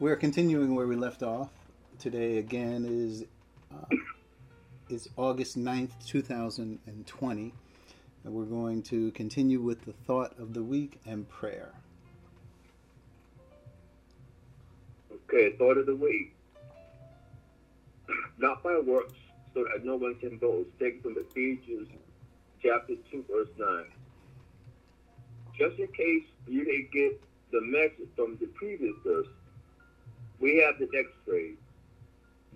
We're continuing where we left off. Today again is uh, is August 9th, 2020. And we're going to continue with the thought of the week and prayer. Okay, thought of the week. Not by works, so that no one can boast. Taken from Ephesians chapter 2, verse 9. Just in case you didn't get the message from the previous verse, we have the next phrase,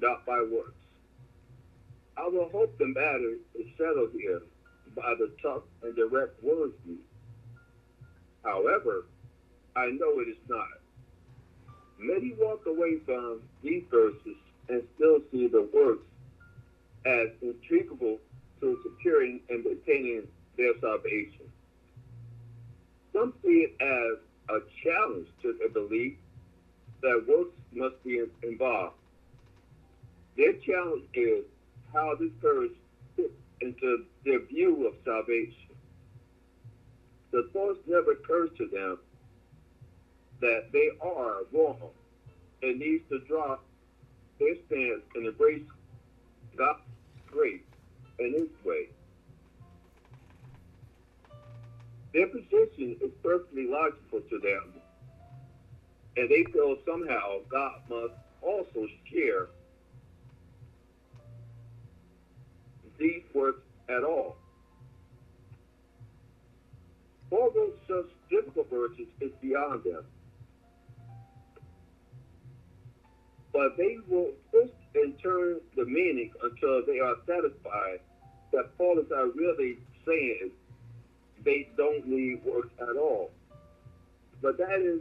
not by works. Our hope the matter is settled here by the tough and direct words. However, I know it is not. Many walk away from these verses and still see the works as intricable to securing and maintaining their salvation. Some see it as a challenge to their belief that works must be involved. Their challenge is how this verse fits into their view of salvation. The thoughts never occurs to them that they are wrong and needs to drop their stance and embrace God's grace and His way. Their position is perfectly logical to them, and they feel somehow God must also share these works at all. Although such difficult verses is beyond them, but they will twist and turn the meaning until they are satisfied that Paul is not really saying they don't need works at all. But that is,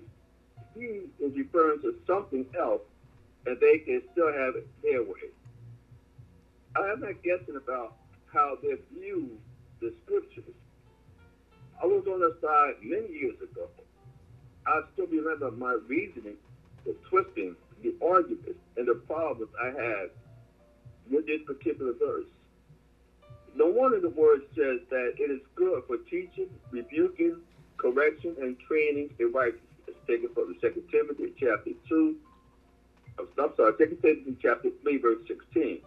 he is referring to something else, and they can still have it their way. I'm not guessing about how they view the scriptures. I was on the side many years ago. I still remember my reasoning, the twisting, the arguments, and the problems I had with this particular verse. No one of the words says that it is good for teaching, rebuking, correction, and training in righteousness. Taken from the Second Timothy chapter two. I'm sorry, Second Timothy chapter three, verse sixteen.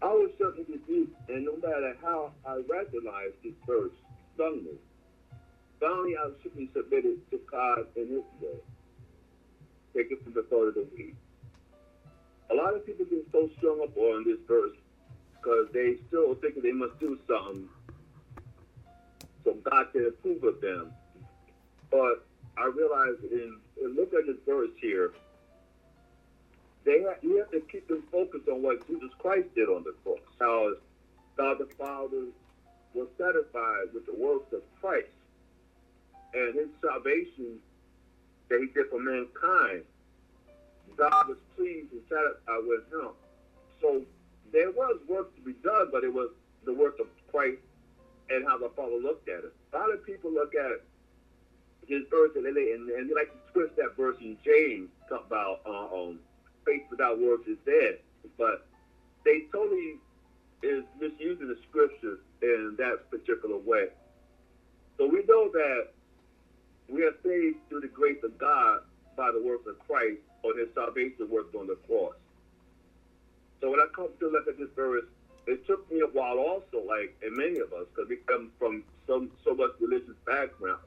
I was certainly rebuked, and no matter how I rationalized this verse, stung me. Finally, I simply submitted to God in His way. Take it from the thought of the week. A lot of people get so strung up on this verse because they still think they must do something so God can approve of them. But I realize in, in look at this verse here, they have, you have to keep them focused on what Jesus Christ did on the cross. How God the Father was satisfied with the works of Christ and his salvation that he did for mankind. God was pleased and satisfied with him. So there was work to be done, but it was the work of Christ and how the Father looked at it. A lot of people look at his verse and they, and, and like to twist that verse in James talk about uh, um, faith without works is dead. But they totally is misusing the scriptures in that particular way. So we know that we are saved through the grace of God by the work of Christ or his salvation work on the cross. So when I come to look at this verse, it took me a while also, like, in many of us, because we come from so, so much religious backgrounds.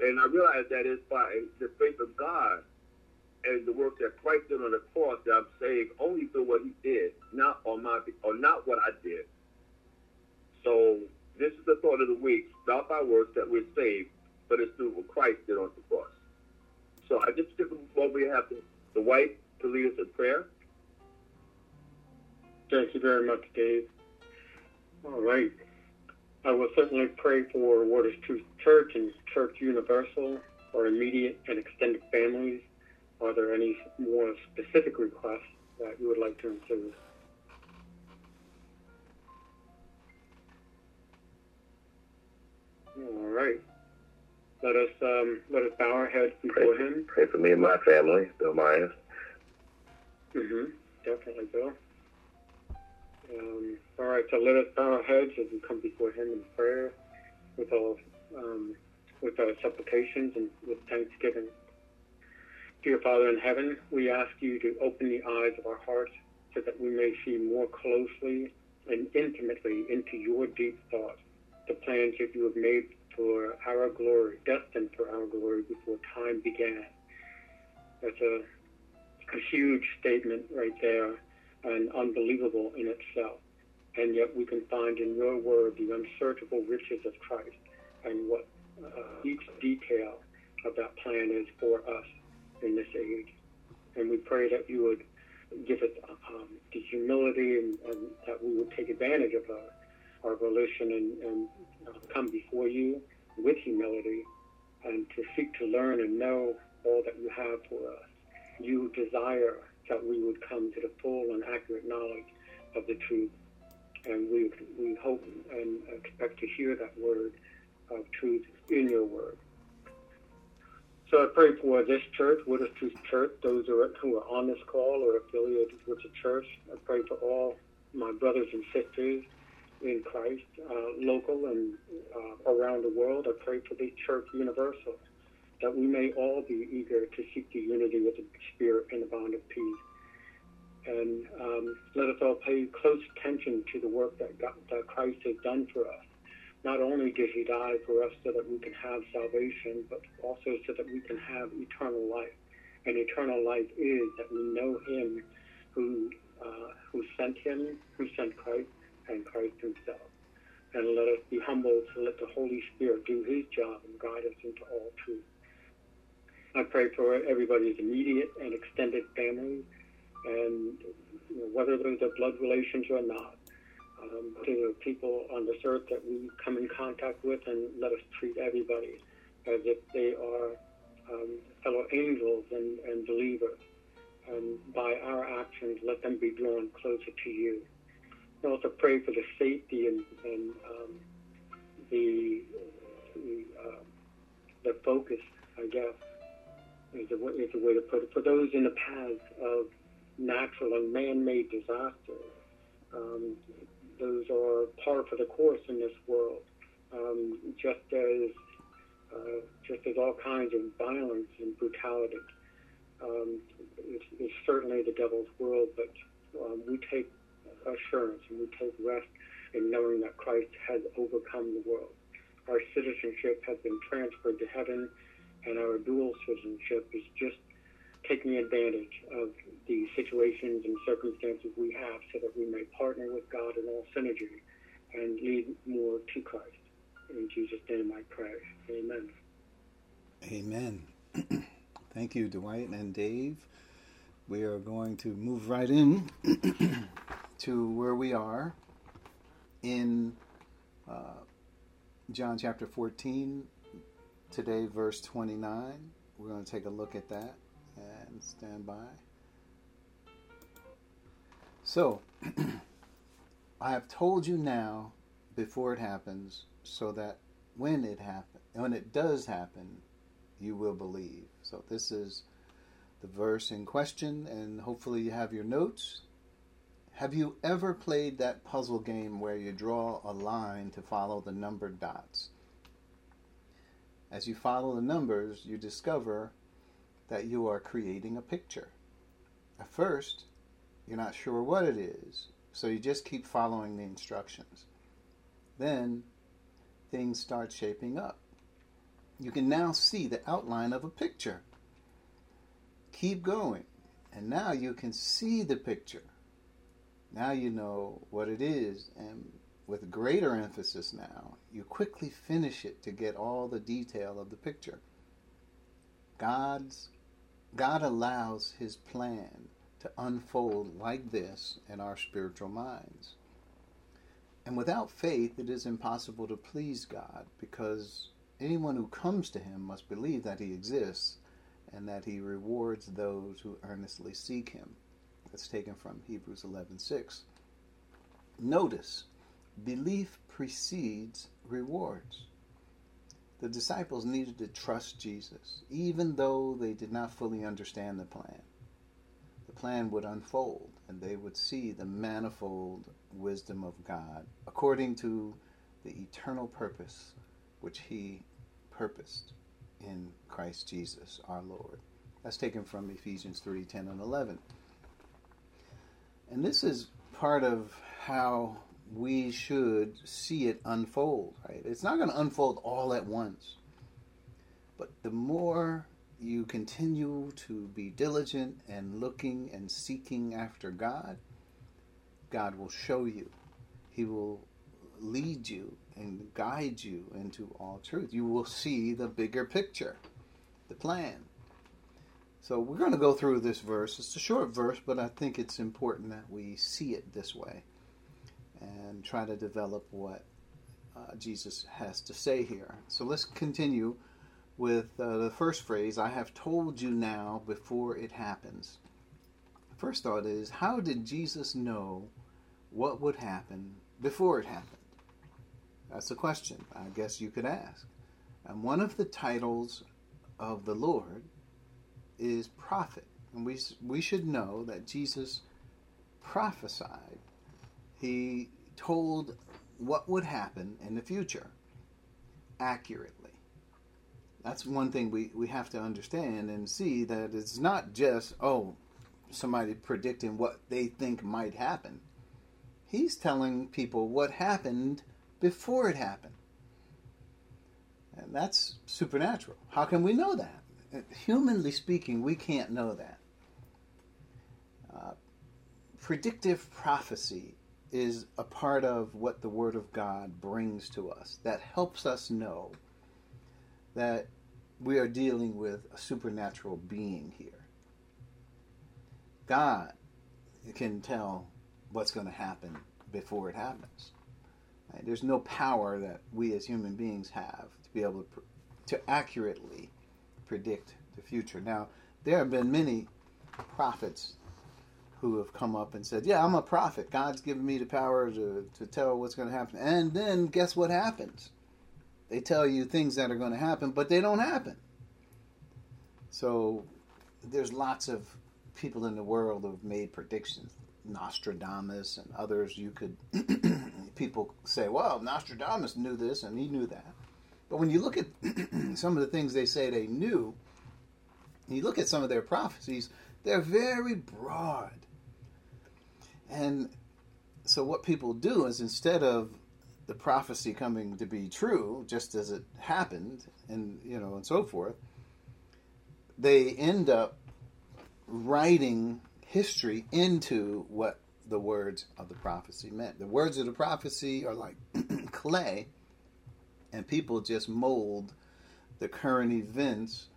And I realize that it's by the faith of God and the work that Christ did on the cross that I'm saved only through what he did, not on my or not what I did. So this is the thought of the week, not by works that we're saved, but it's through what Christ did on the cross. So I just skip what we have the, the wife to lead us in prayer. Thank you very much, Dave. All right. I will certainly pray for Waters Truth Church and Church Universal, our immediate and extended families, are there any more specific requests that you would like to include? All right. Let us um, let us bow our heads before pray, Him. Pray for me and my family, Bill Myers. Mm-hmm. Definitely, Bill. Um, all right. So let us bow our heads as we come before Him in prayer, with all um, with our supplications and with thanksgiving. Dear Father in heaven, we ask you to open the eyes of our hearts so that we may see more closely and intimately into your deep thoughts, the plans that you have made for our glory, destined for our glory before time began. That's a, a huge statement right there and unbelievable in itself. And yet we can find in your word the unsearchable riches of Christ and what uh, each detail of that plan is for us in this age. And we pray that you would give us um, the humility and, and, that we would take advantage of our, our volition and, and uh, come before you with humility and to seek to learn and know all that you have for us. You desire that we would come to the full and accurate knowledge of the truth. And we, we hope and expect to hear that word of truth in your word. So I pray for this church, Wooders Truth Church, those who are, who are on this call or affiliated with the church. I pray for all my brothers and sisters in Christ, uh, local and uh, around the world. I pray for the church universal, that we may all be eager to seek the unity of the Spirit and the bond of peace. And um, let us all pay close attention to the work that, God, that Christ has done for us not only did he die for us so that we can have salvation, but also so that we can have eternal life. And eternal life is that we know him who, uh, who sent him, who sent Christ, and Christ himself. And let us be humble to let the Holy Spirit do his job and guide us into all truth. I pray for everybody's immediate and extended family, and you know, whether those are blood relations or not, um, to the people on this earth that we come in contact with, and let us treat everybody as if they are um, fellow angels and, and believers. And by our actions, let them be drawn closer to you. And also pray for the safety and, and um, the the, uh, the focus, I guess, is a, is a way to put it. For those in the path of natural and man-made disasters, um, those are par for the course in this world. Um, just as uh, just as all kinds of violence and brutality um, is, is, certainly the devil's world, but um, we take assurance and we take rest in knowing that Christ has overcome the world. Our citizenship has been transferred to heaven, and our dual citizenship is just taking advantage of the situations and circumstances we have so that we may partner with God in all synergy and lead more to Christ. In Jesus' name I pray. Amen. Amen. Thank you, Dwight and Dave. We are going to move right in to where we are in uh, John chapter 14, today, verse 29. We're going to take a look at that and stand by. So, I have told you now before it happens so that when it happen when it does happen you will believe. So this is the verse in question and hopefully you have your notes. Have you ever played that puzzle game where you draw a line to follow the numbered dots? As you follow the numbers, you discover that you are creating a picture. At first, you're not sure what it is, so you just keep following the instructions. Then things start shaping up. You can now see the outline of a picture. Keep going, and now you can see the picture. Now you know what it is, and with greater emphasis now, you quickly finish it to get all the detail of the picture. God's God allows his plan to unfold like this in our spiritual minds. And without faith, it is impossible to please God because anyone who comes to him must believe that he exists and that he rewards those who earnestly seek him. That's taken from Hebrews 11:6. Notice, belief precedes rewards. The disciples needed to trust Jesus, even though they did not fully understand the plan The plan would unfold and they would see the manifold wisdom of God according to the eternal purpose which He purposed in Christ Jesus our Lord. That's taken from Ephesians 3 10 and 11. And this is part of how we should see it unfold, right? It's not going to unfold all at once. But the more you continue to be diligent and looking and seeking after God, God will show you. He will lead you and guide you into all truth. You will see the bigger picture, the plan. So we're going to go through this verse. It's a short verse, but I think it's important that we see it this way and try to develop what uh, Jesus has to say here. So let's continue with uh, the first phrase I have told you now before it happens. First thought is how did Jesus know what would happen before it happened? That's a question I guess you could ask. And one of the titles of the Lord is prophet. And we, we should know that Jesus prophesied. He told what would happen in the future accurately. That's one thing we, we have to understand and see that it's not just, oh, somebody predicting what they think might happen. He's telling people what happened before it happened. And that's supernatural. How can we know that? Humanly speaking, we can't know that. Uh, predictive prophecy is a part of what the Word of God brings to us that helps us know that we are dealing with a supernatural being here. God can tell what's going to happen before it happens. Right? There's no power that we as human beings have to be able to, to accurately predict the future. Now, there have been many prophets who have come up and said, Yeah, I'm a prophet. God's given me the power to, to tell what's going to happen. And then guess what happens? They tell you things that are going to happen, but they don't happen. So there's lots of people in the world who have made predictions. Nostradamus and others, you could, people say, well, Nostradamus knew this and he knew that. But when you look at some of the things they say they knew, you look at some of their prophecies, they're very broad. And so what people do is instead of the prophecy coming to be true, just as it happened, and you know, and so forth, they end up writing history into what the words of the prophecy meant. The words of the prophecy are like clay, and people just mold the current events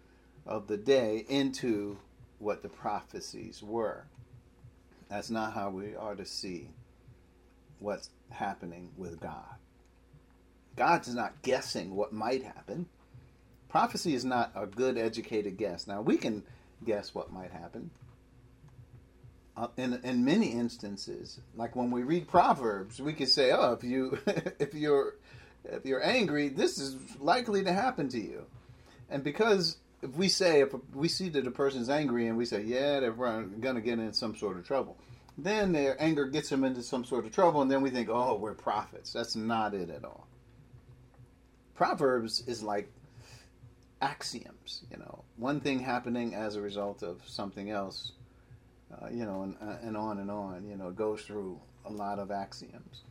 of the day into what the prophecies were. That's not how we are to see what's happening with God. God's not guessing what might happen. Prophecy is not a good educated guess. Now, we can guess what might happen. Uh, in, in many instances, like when we read Proverbs, we can say, "Oh, if you if you're if you're angry, this is likely to happen to you." And because if we say if we see that a person's angry and we say, yeah, they're going to get in some sort of trouble, then their anger gets them into some sort of trouble, and then we think, oh, we're prophets. That's not it at all. Proverbs is like axioms, you know, one thing happening as a result of something else, uh, you know, and, uh, and on and on. You know, it goes through a lot of axioms.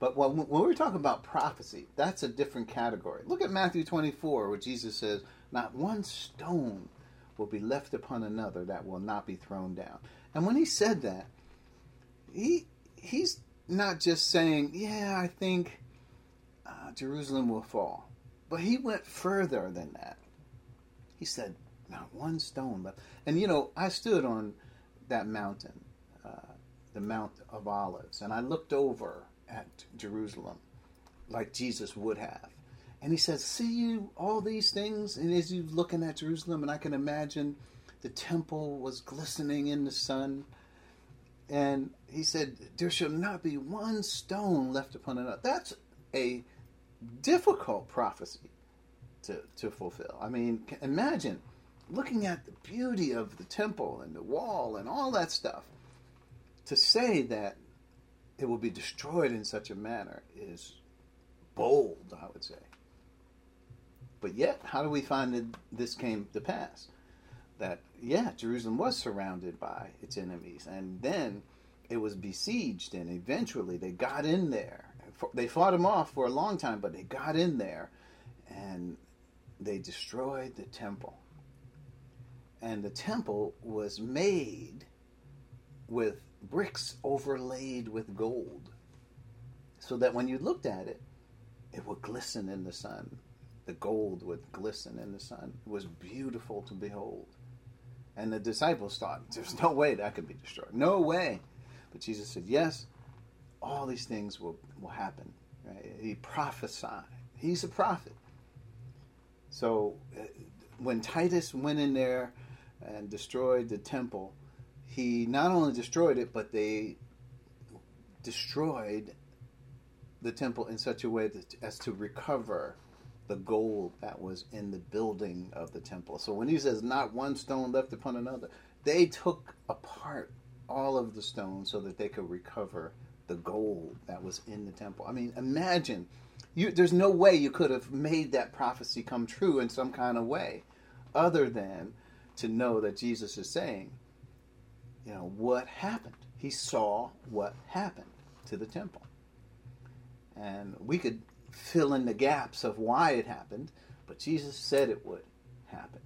But when, when we're talking about prophecy, that's a different category. Look at Matthew 24, where Jesus says, Not one stone will be left upon another that will not be thrown down. And when he said that, he he's not just saying, Yeah, I think uh, Jerusalem will fall. But he went further than that. He said, Not one stone But And you know, I stood on that mountain, uh, the Mount of Olives, and I looked over at Jerusalem like Jesus would have. And he says, See you all these things? And as you're looking at Jerusalem, and I can imagine the temple was glistening in the sun. And he said, There shall not be one stone left upon another. That's a difficult prophecy to, to fulfill. I mean, imagine looking at the beauty of the temple and the wall and all that stuff. To say that it will be destroyed in such a manner is bold, I would say. But yet, how do we find that this came to pass? that yeah, Jerusalem was surrounded by its enemies, and then it was besieged, and eventually they got in there. They fought them off for a long time, but they got in there, and they destroyed the temple. And the temple was made with bricks overlaid with gold, so that when you looked at it, it would glisten in the sun. The gold would glisten in the sun. It was beautiful to behold. And the disciples thought, there's no way that could be destroyed. No way. But Jesus said, yes, all these things will, will happen. Right? He prophesied. He's a prophet. So uh, when Titus went in there and destroyed the temple, he not only destroyed it, but they destroyed the temple in such a way that, as to recover the gold that was in the building of the temple. So when he says not one stone left upon another, they took apart all of the stones so that they could recover the gold that was in the temple. I mean, imagine you, there's no way you could have made that prophecy come true in some kind of way other than to know that Jesus is saying, you know, what happened. He saw what happened to the temple. And we could fill in the gaps of why it happened, but Jesus said it would happen.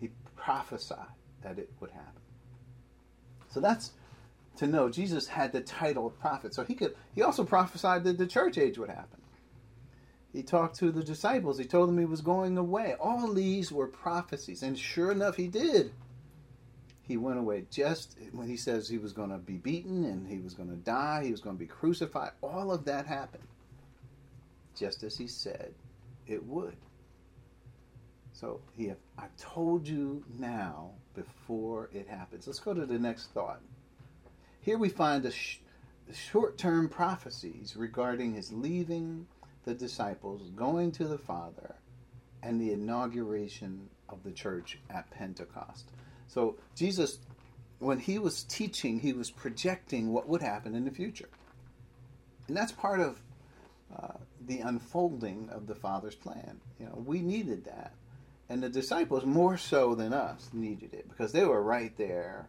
He prophesied that it would happen. So that's to know Jesus had the title of prophet. So he could he also prophesied that the church age would happen. He talked to the disciples. He told them he was going away. All these were prophecies, and sure enough, he did. He went away just when he says he was going to be beaten and he was going to die, he was going to be crucified. All of that happened just as he said it would. So he I told you now before it happens. Let's go to the next thought. Here we find the, sh- short-term prophecies regarding his leaving the disciples, going to the Father, and the inauguration of the church at Pentecost. So Jesus, when he was teaching, he was projecting what would happen in the future. And that's part of the unfolding of the Father's plan. You know, we needed that. And the disciples, more so than us, needed it because they were right there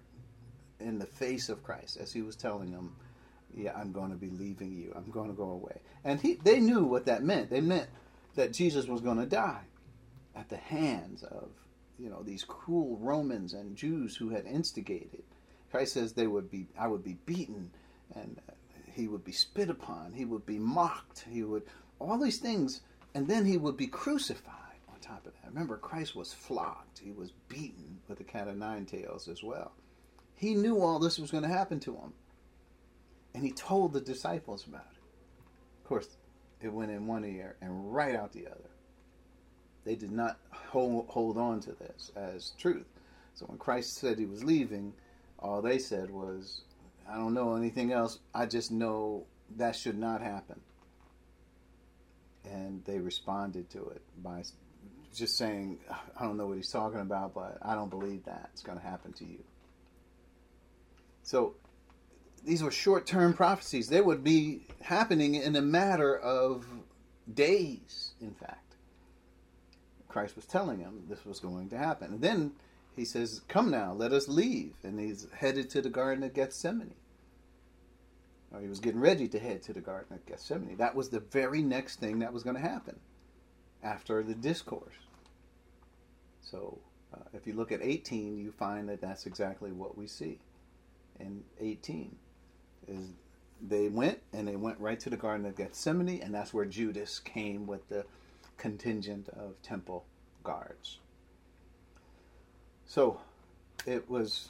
in the face of Christ as he was telling them, Yeah, I'm going to be leaving you. I'm going to go away. And he, they knew what that meant. They meant that Jesus was going to die at the hands of you know these cruel Romans and Jews who had instigated. Christ says they would be I would be beaten and he would be spit upon, he would be mocked, he would all these things, and then he would be crucified on top of that. Remember, Christ was flogged, he was beaten with a cat of nine tails as well. He knew all this was going to happen to him, and he told the disciples about it. Of course, it went in one ear and right out the other. They did not hold, hold on to this as truth. So when Christ said he was leaving, all they said was, I don't know anything else. I just know that should not happen and they responded to it by just saying, I don't know what he's talking about, but I don't believe that it's going to happen to you. So these were short term prophecies. They would be happening in a matter of days, in fact. Christ was telling him this was going to happen. And then he says, Come now, let us leave. And he's headed to the Garden of Gethsemane or he was getting ready to head to the Garden of Gethsemane. That was the very next thing that was going to happen after the discourse. So, uh, if you look at 18, you find that that's exactly what we see in 18. Is they went and they went right to the Garden of Gethsemane, and that's where Judas came with the contingent of temple guards. So, it was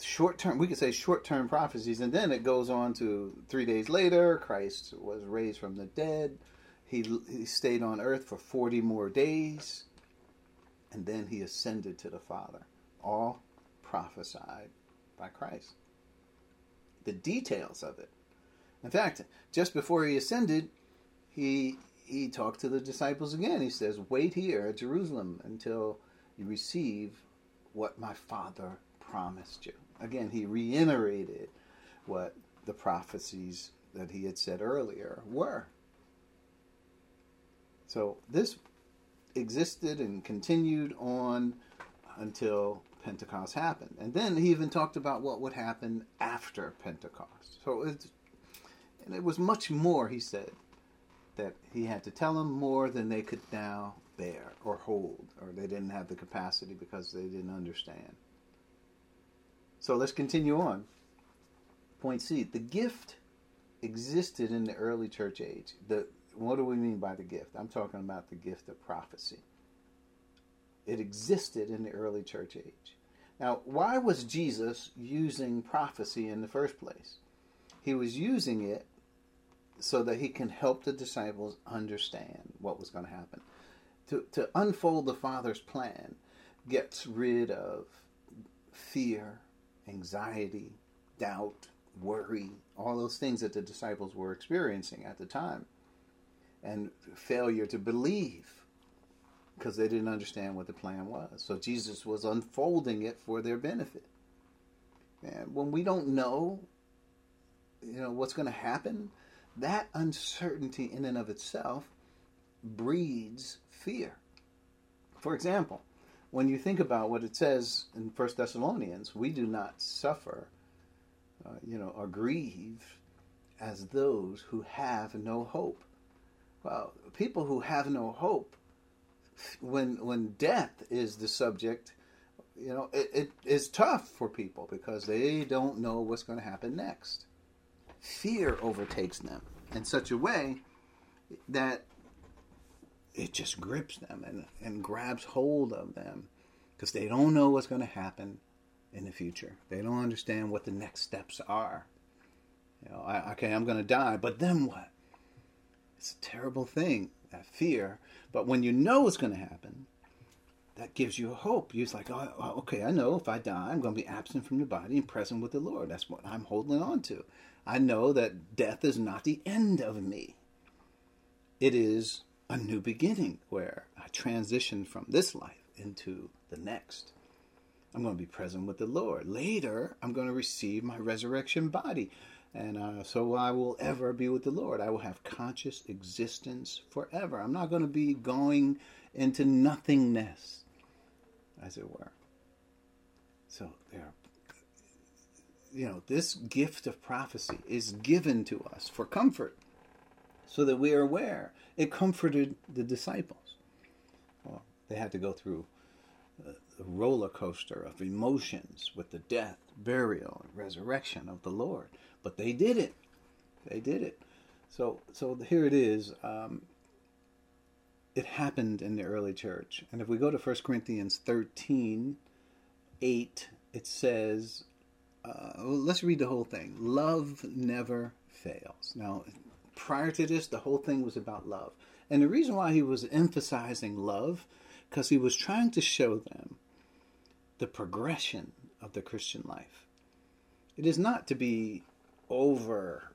short term, we could say short term prophecies, and then it goes on to three days later, Christ was raised from the dead. He, he stayed on earth for 40 more days, and then he ascended to the Father. All prophesied by Christ. The details of it. In fact, just before he ascended, he he talked to the disciples again. He says, "Wait here at Jerusalem until you receive what my Father promised you." Again, he reiterated what the prophecies that he had said earlier were. So this existed and continued on until Pentecost happened. And then he even talked about what would happen after Pentecost. So it's, and it was much more, he said, that he had to tell them more than they could now bear or hold, or they didn't have the capacity because they didn't understand. So let's continue on. Point C the gift existed in the early church age. The, what do we mean by the gift? I'm talking about the gift of prophecy. It existed in the early church age. Now, why was Jesus using prophecy in the first place? He was using it so that he can help the disciples understand what was going to happen. To, to unfold the Father's plan gets rid of fear, anxiety, doubt, worry, all those things that the disciples were experiencing at the time, and failure to believe because they didn't understand what the plan was. So Jesus was unfolding it for their benefit. And when we don't know, you know, what's going to happen, that uncertainty in and of itself breeds fear. For example, when you think about what it says in First Thessalonians, we do not suffer, uh, you know, or grieve as those who have no hope. Well, people who have no hope when when death is the subject, you know, it, it is tough for people because they don't know what's going to happen next. Fear overtakes them in such a way that it just grips them and, and grabs hold of them because they don't know what's going to happen in the future. They don't understand what the next steps are. You know, I, okay, I'm going to die, but then what? It's a terrible thing, that fear. But when you know it's going to happen, that gives you hope. You're like, oh, oh okay, I know if I die, I'm going to be absent from the body and present with the Lord. That's what I'm holding on to. I know that death is not the end of me. It is a new beginning where I transition from this life into the next. I'm going to be present with the Lord. Later, I'm going to receive my resurrection body. And uh, so I will ever be with the Lord. I will have conscious existence forever. I'm not going to be going into nothingness, as it were. So there, you know, this gift of prophecy is given to us for comfort, so that we are aware. It comforted the disciples. Well, they had to go through a roller coaster of emotions with the death, burial, and resurrection of the Lord. But they did it. They did it. So, so here it is. Um, it happened in the early church. And if we go to 1 Corinthians 13, 8, it says, uh, well, let's read the whole thing. Love never fails. Now, prior to this, the whole thing was about love. And the reason why he was emphasizing love, because he was trying to show them the progression of the Christian life. It is not to be over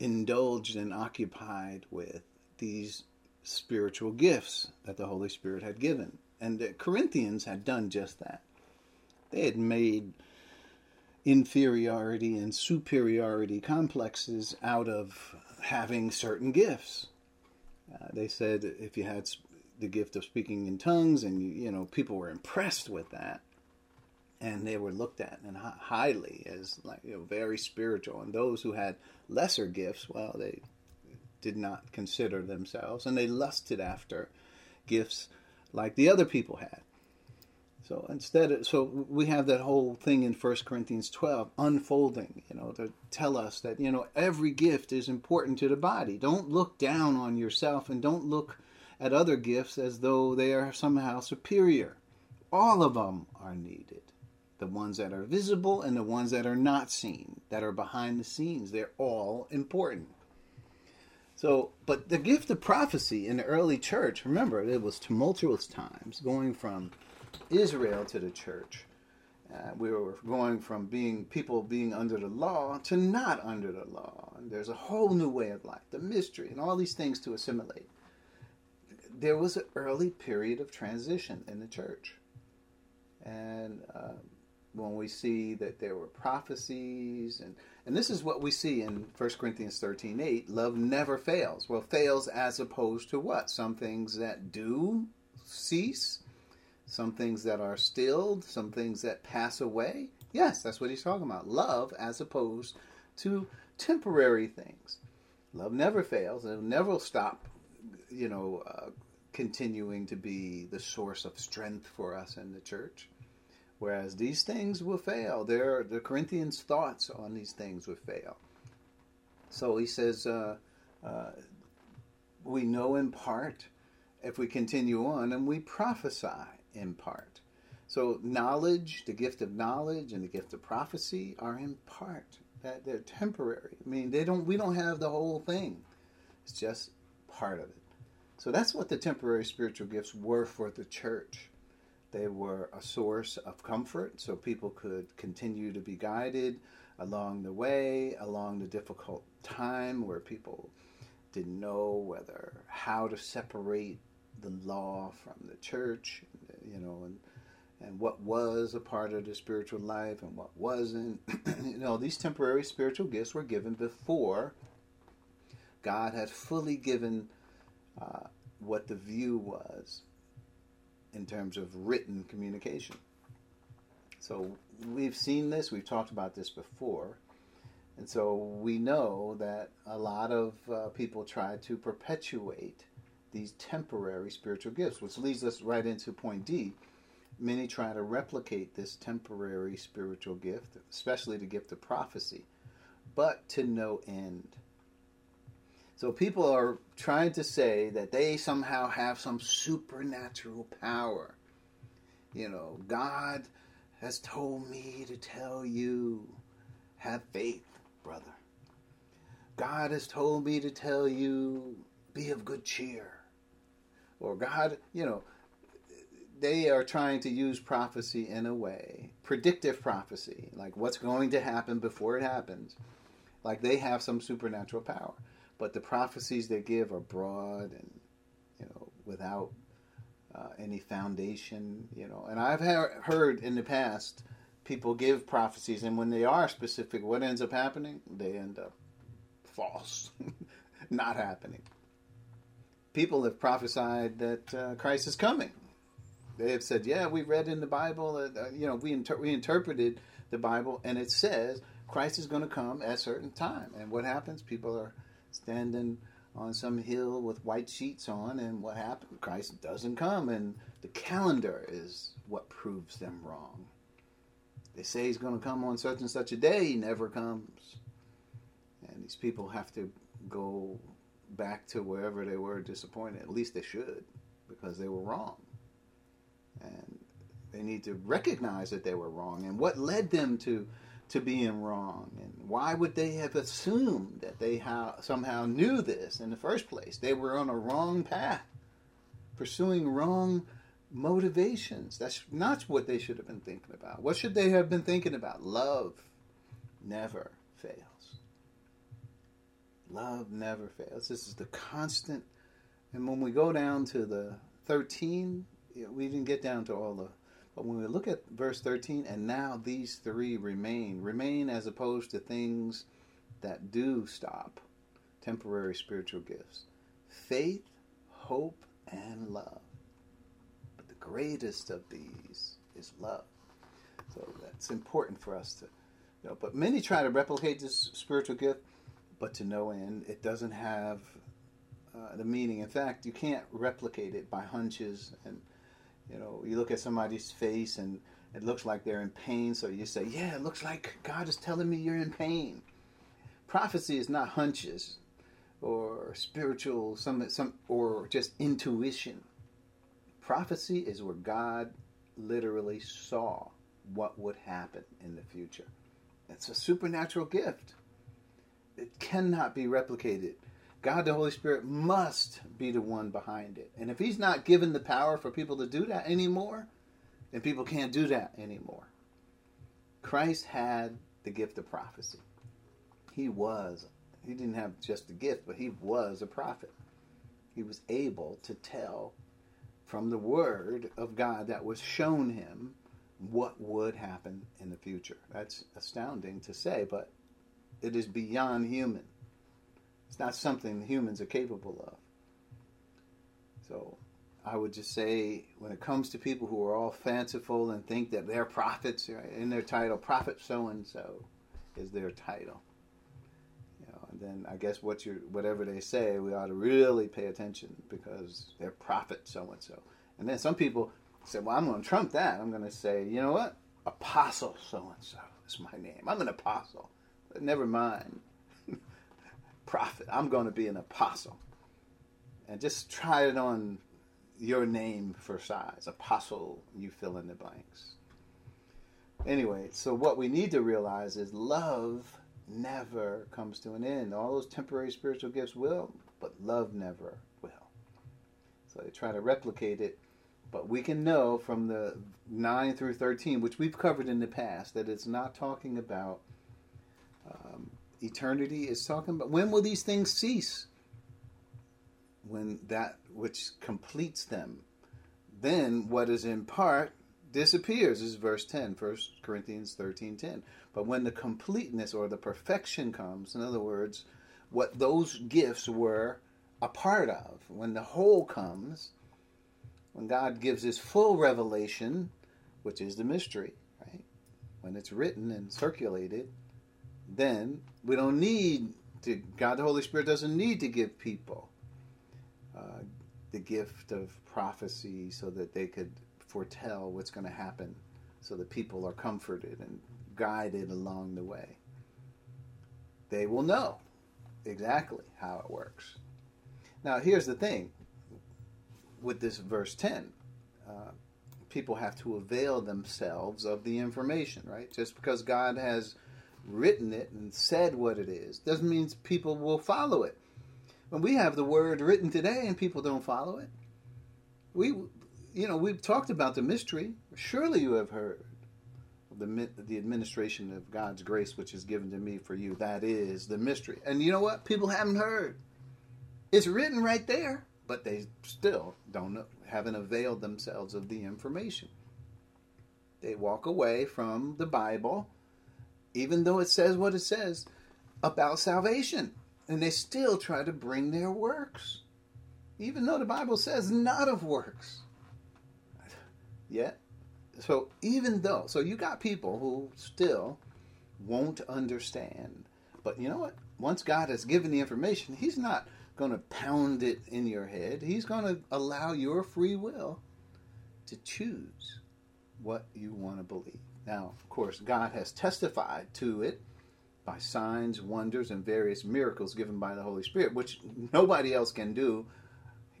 indulged and occupied with these spiritual gifts that the Holy Spirit had given. And the Corinthians had done just that. They had made inferiority and superiority complexes out of having certain gifts. Uh, they said if you had the gift of speaking in tongues and you, you know people were impressed with that and they were looked at and highly as like you know very spiritual and those who had lesser gifts well they did not consider themselves and they lusted after gifts like the other people had so instead so we have that whole thing in 1 corinthians 12 unfolding you know to tell us that you know every gift is important to the body don't look down on yourself and don't look at other gifts as though they are somehow superior all of them are needed the ones that are visible and the ones that are not seen, that are behind the scenes. They're all important. So, but the gift of prophecy in the early church, remember, it was tumultuous times going from Israel to the church. Uh, we were going from being people being under the law to not under the law. And there's a whole new way of life, the mystery, and all these things to assimilate. There was an early period of transition in the church. And uh, when we see that there were prophecies and and this is what we see in 1 Corinthians 13 8 love never fails. Well, fails as opposed to what? Some things that do cease, some things that are stilled, some things that pass away. Yes, that's what he's talking about. Love as opposed to temporary things. Love never fails. It never stop, you know, uh, continuing to be the source of strength for us in the church. Whereas these things will fail. There, the Corinthians' thoughts on these things will fail. So he says, uh, uh, we know in part if we continue on, and we prophesy in part. So knowledge, the gift of knowledge and the gift of prophecy are in part. That they're temporary. I mean, they don't. We don't have the whole thing. It's just part of it. So that's what the temporary spiritual gifts were for the church. They were a source of comfort, so people could continue to be guided along the way, along the difficult time where people didn't know whether how to separate the law from the church, you know, and and what was a part of the spiritual life and what wasn't. you know, these temporary spiritual gifts were given before God had fully given uh, what the view was in terms of written communication. So we've seen this, we've talked about this before. And so we know that a lot of uh, people try to perpetuate these temporary spiritual gifts, which leads us right into point D. Many try to replicate this temporary spiritual gift, especially the gift of prophecy, but to no end. So people are trying to say that they somehow have some supernatural power. You know, God has told me to tell you, have faith, brother. God has told me to tell you, be of good cheer or God, you know, they are trying to use prophecy in a way, predictive prophecy, like what's going to happen before it happens, like they have some supernatural power. But the prophecies they give are broad and, you know, without uh, any foundation, you know. And I've heard in the past people give prophecies, and when they are specific, what ends up happening? They end up false, not happening people have prophesied that uh, Christ is coming. They have said, "Yeah, we read in the Bible that uh, you know we inter- we interpreted the Bible, and it says Christ is going to come at a certain time." And what happens? People are standing on some hill with white sheets on, and what happens? Christ doesn't come, and the calendar is what proves them wrong. They say he's going to come on such and such a day, he never comes, and these people have to go back to wherever they were disappointed. At least they should, because they were wrong. And they need to recognize that they were wrong and what led them to to being wrong. And why would they have assumed that they ha- somehow knew this in the first place? They were on a wrong path pursuing wrong motivations. That's not what they should have been thinking about. What should they have been thinking about? Love never fails Love never fails. This is the constant. And when we go down to the 13, we didn't get down to all the. But when we look at verse 13, and now these three remain, remain as opposed to things that do stop, temporary spiritual gifts faith, hope, and love. But the greatest of these is love. So that's important for us to you know. But many try to replicate this spiritual gift but to no end. It doesn't have uh, the meaning. In fact, you can't replicate it by hunches. And you know, you look at somebody's face and it looks like they're in pain, so you say, "Yeah, it looks like God is telling me you're in pain." Prophecy is not hunches or spiritual some some or just intuition. Prophecy is where God literally saw what would happen in the future. It's a supernatural gift it cannot be replicated. God the Holy Spirit must be the one behind it. And if He's not given the power for people to do that anymore, then people can't do that anymore. Christ had the gift of prophecy. He was, he didn't have just the gift, but he was a prophet. He was able to tell from the word of God that was shown him what would happen in the future. That's astounding to say, but it is beyond human. It's not something humans are capable of. So I would just say when it comes to people who are all fanciful and think that they're prophets, right, in their title, prophet so and so is their title. You know, and then I guess what you whatever they say, we ought to really pay attention because they're prophet so and so. And then some people say, "Well, I'm going to trump that. I'm going to say, you know what, apostle so and so is my name. I'm an apostle. Never mind, prophet. I'm going to be an apostle." And just try it on your name for size. Apostle, you fill in the blanks. Anyway, so what we need to realize is love never comes to an end. All those temporary spiritual gifts will, but love never will. So they try to replicate it, but we can know from the 9 through 13, which we've covered in the past, that it's not talking about um, eternity. is talking about when will these things cease? when that which completes them, then what is in part disappears is verse 10 1 corinthians 13 10 but when the completeness or the perfection comes in other words what those gifts were a part of when the whole comes when god gives his full revelation which is the mystery right when it's written and circulated then we don't need to god the holy spirit doesn't need to give people uh, the gift of prophecy so that they could foretell what's going to happen so that people are comforted and guided along the way. They will know exactly how it works. Now, here's the thing with this verse 10 uh, people have to avail themselves of the information, right? Just because God has written it and said what it is doesn't mean people will follow it when we have the word written today and people don't follow it. We, you know, we've talked about the mystery. Surely you have heard the the administration of God's grace, which is given to me for you. That is the mystery. And you know what? People haven't heard. It's written right there, but they still don't know, haven't availed themselves of the information. They walk away from the Bible, even though it says what it says about salvation and they still try to bring their works, even though the Bible says not of works. Yet, so even though, so you got people who still won't understand, but you know what? Once God has given the information, He's not going to pound it in your head. He's going to allow your free will to choose what you want to believe. Now, of course, God has testified to it by signs, wonders, and various miracles given by the Holy Spirit, which nobody else can do.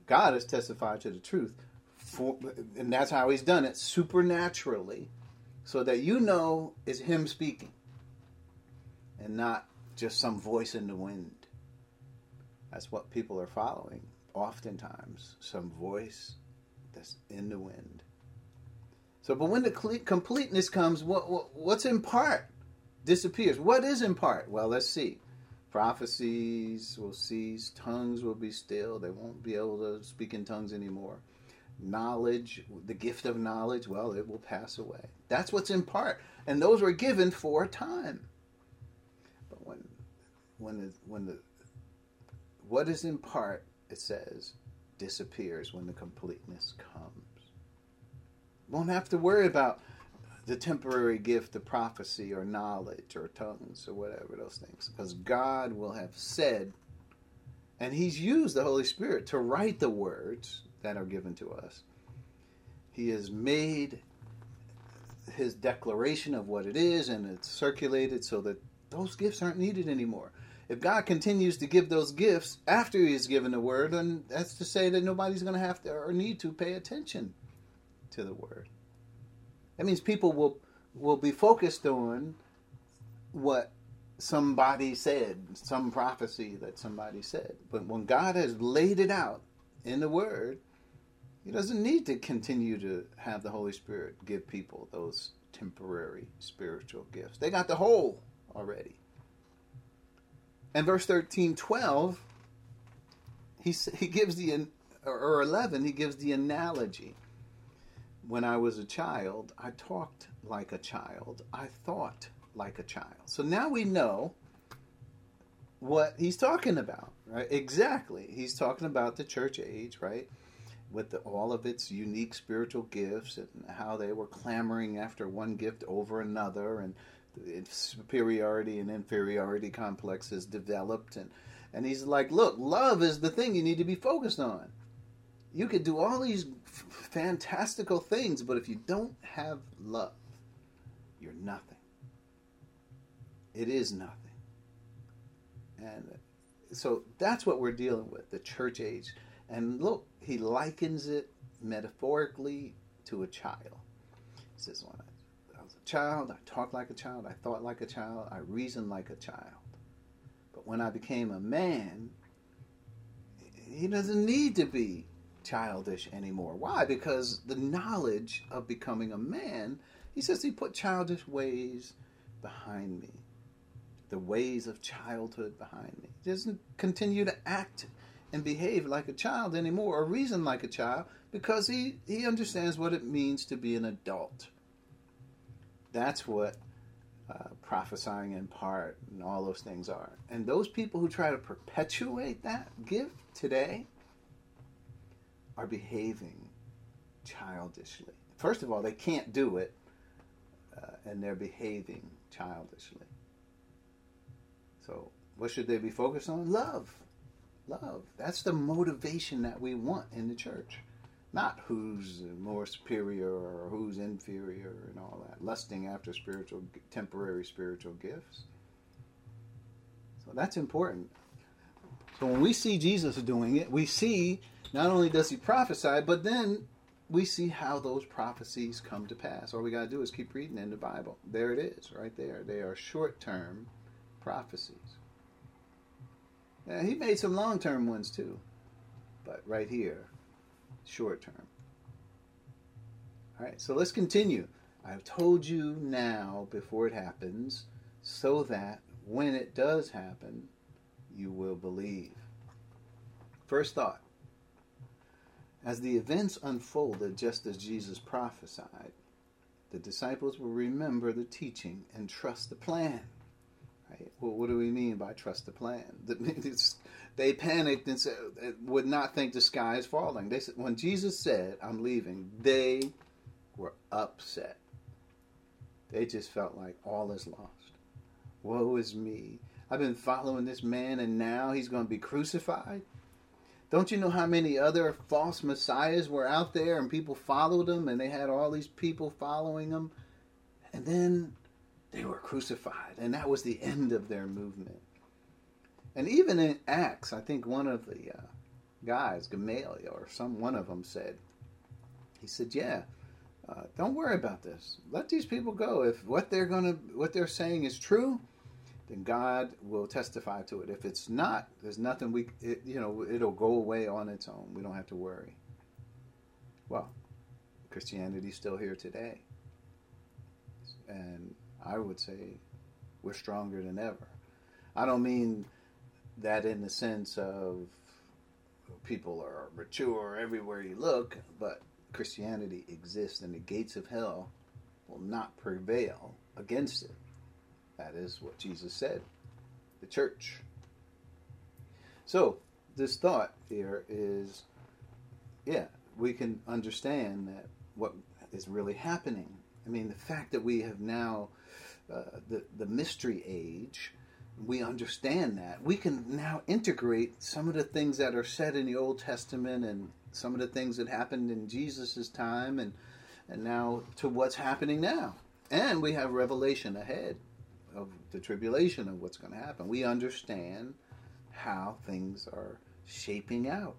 God has testified to the truth, for, and that's how He's done it supernaturally, so that you know it's Him speaking and not just some voice in the wind. That's what people are following, oftentimes, some voice that's in the wind. So, but when the completeness comes, what, what, what's in part? disappears. What is in part? Well, let's see. Prophecies will cease, tongues will be still, they won't be able to speak in tongues anymore. Knowledge, the gift of knowledge, well, it will pass away. That's what's in part. And those were given for a time. But when when the, when the what is in part, it says, disappears when the completeness comes. Won't have to worry about the temporary gift of prophecy or knowledge or tongues or whatever those things because God will have said and he's used the Holy Spirit to write the words that are given to us. He has made his declaration of what it is and it's circulated so that those gifts aren't needed anymore. If God continues to give those gifts after he has given the word, then that's to say that nobody's going to have to or need to pay attention to the word. That means people will will be focused on what somebody said, some prophecy that somebody said. But when God has laid it out in the Word, He doesn't need to continue to have the Holy Spirit give people those temporary spiritual gifts. They got the whole already. And verse 13, 12, he, he gives the, or 11, he gives the analogy when I was a child, I talked like a child. I thought like a child. So now we know what he's talking about, right? Exactly. He's talking about the church age, right? with the, all of its unique spiritual gifts and how they were clamoring after one gift over another and superiority and inferiority complexes developed and and he's like look love is the thing you need to be focused on you could do all these f- fantastical things but if you don't have love you're nothing it is nothing and so that's what we're dealing with the church age and look he likens it metaphorically to a child. He says, when I, I was a child, I talked like a child, I thought like a child, I reasoned like a child. But when I became a man, he doesn't need to be childish anymore. Why? Because the knowledge of becoming a man, he says he put childish ways behind me. The ways of childhood behind me. He doesn't continue to act and behave like a child anymore or reason like a child because he, he understands what it means to be an adult. That's what uh, prophesying in part and all those things are. And those people who try to perpetuate that gift today are behaving childishly. First of all, they can't do it, uh, and they're behaving childishly. So, what should they be focused on? Love love. That's the motivation that we want in the church. Not who's more superior or who's inferior and all that. Lusting after spiritual, temporary spiritual gifts. So that's important. So when we see Jesus doing it, we see not only does he prophesy, but then we see how those prophecies come to pass. All we got to do is keep reading in the Bible. There it is, right there. They are short term prophecies. He made some long term ones too, but right here, short term. All right, so let's continue. I've told you now before it happens, so that when it does happen, you will believe. First thought As the events unfolded just as Jesus prophesied, the disciples will remember the teaching and trust the plan. Right? Well, what do we mean by trust the plan? they panicked and said, uh, would not think the sky is falling. They said, when Jesus said, "I'm leaving," they were upset. They just felt like all is lost. Woe is me! I've been following this man, and now he's going to be crucified. Don't you know how many other false messiahs were out there, and people followed them, and they had all these people following them, and then they were crucified, and that was the end of their movement. And even in Acts, I think one of the uh, guys, Gamaliel or some one of them said, he said, "Yeah, uh, don't worry about this. Let these people go. If what they're gonna, what they're saying is true, then God will testify to it. If it's not, there's nothing we, it, you know, it'll go away on its own. We don't have to worry. Well, Christianity's still here today, and I would say we're stronger than ever. I don't mean that in the sense of people are mature everywhere you look, but Christianity exists and the gates of hell will not prevail against it. That is what Jesus said. The church. So, this thought here is yeah, we can understand that what is really happening. I mean, the fact that we have now uh, the, the mystery age, we understand that. We can now integrate some of the things that are said in the Old Testament and some of the things that happened in Jesus' time and, and now to what's happening now. And we have revelation ahead of the tribulation of what's going to happen. We understand how things are shaping out.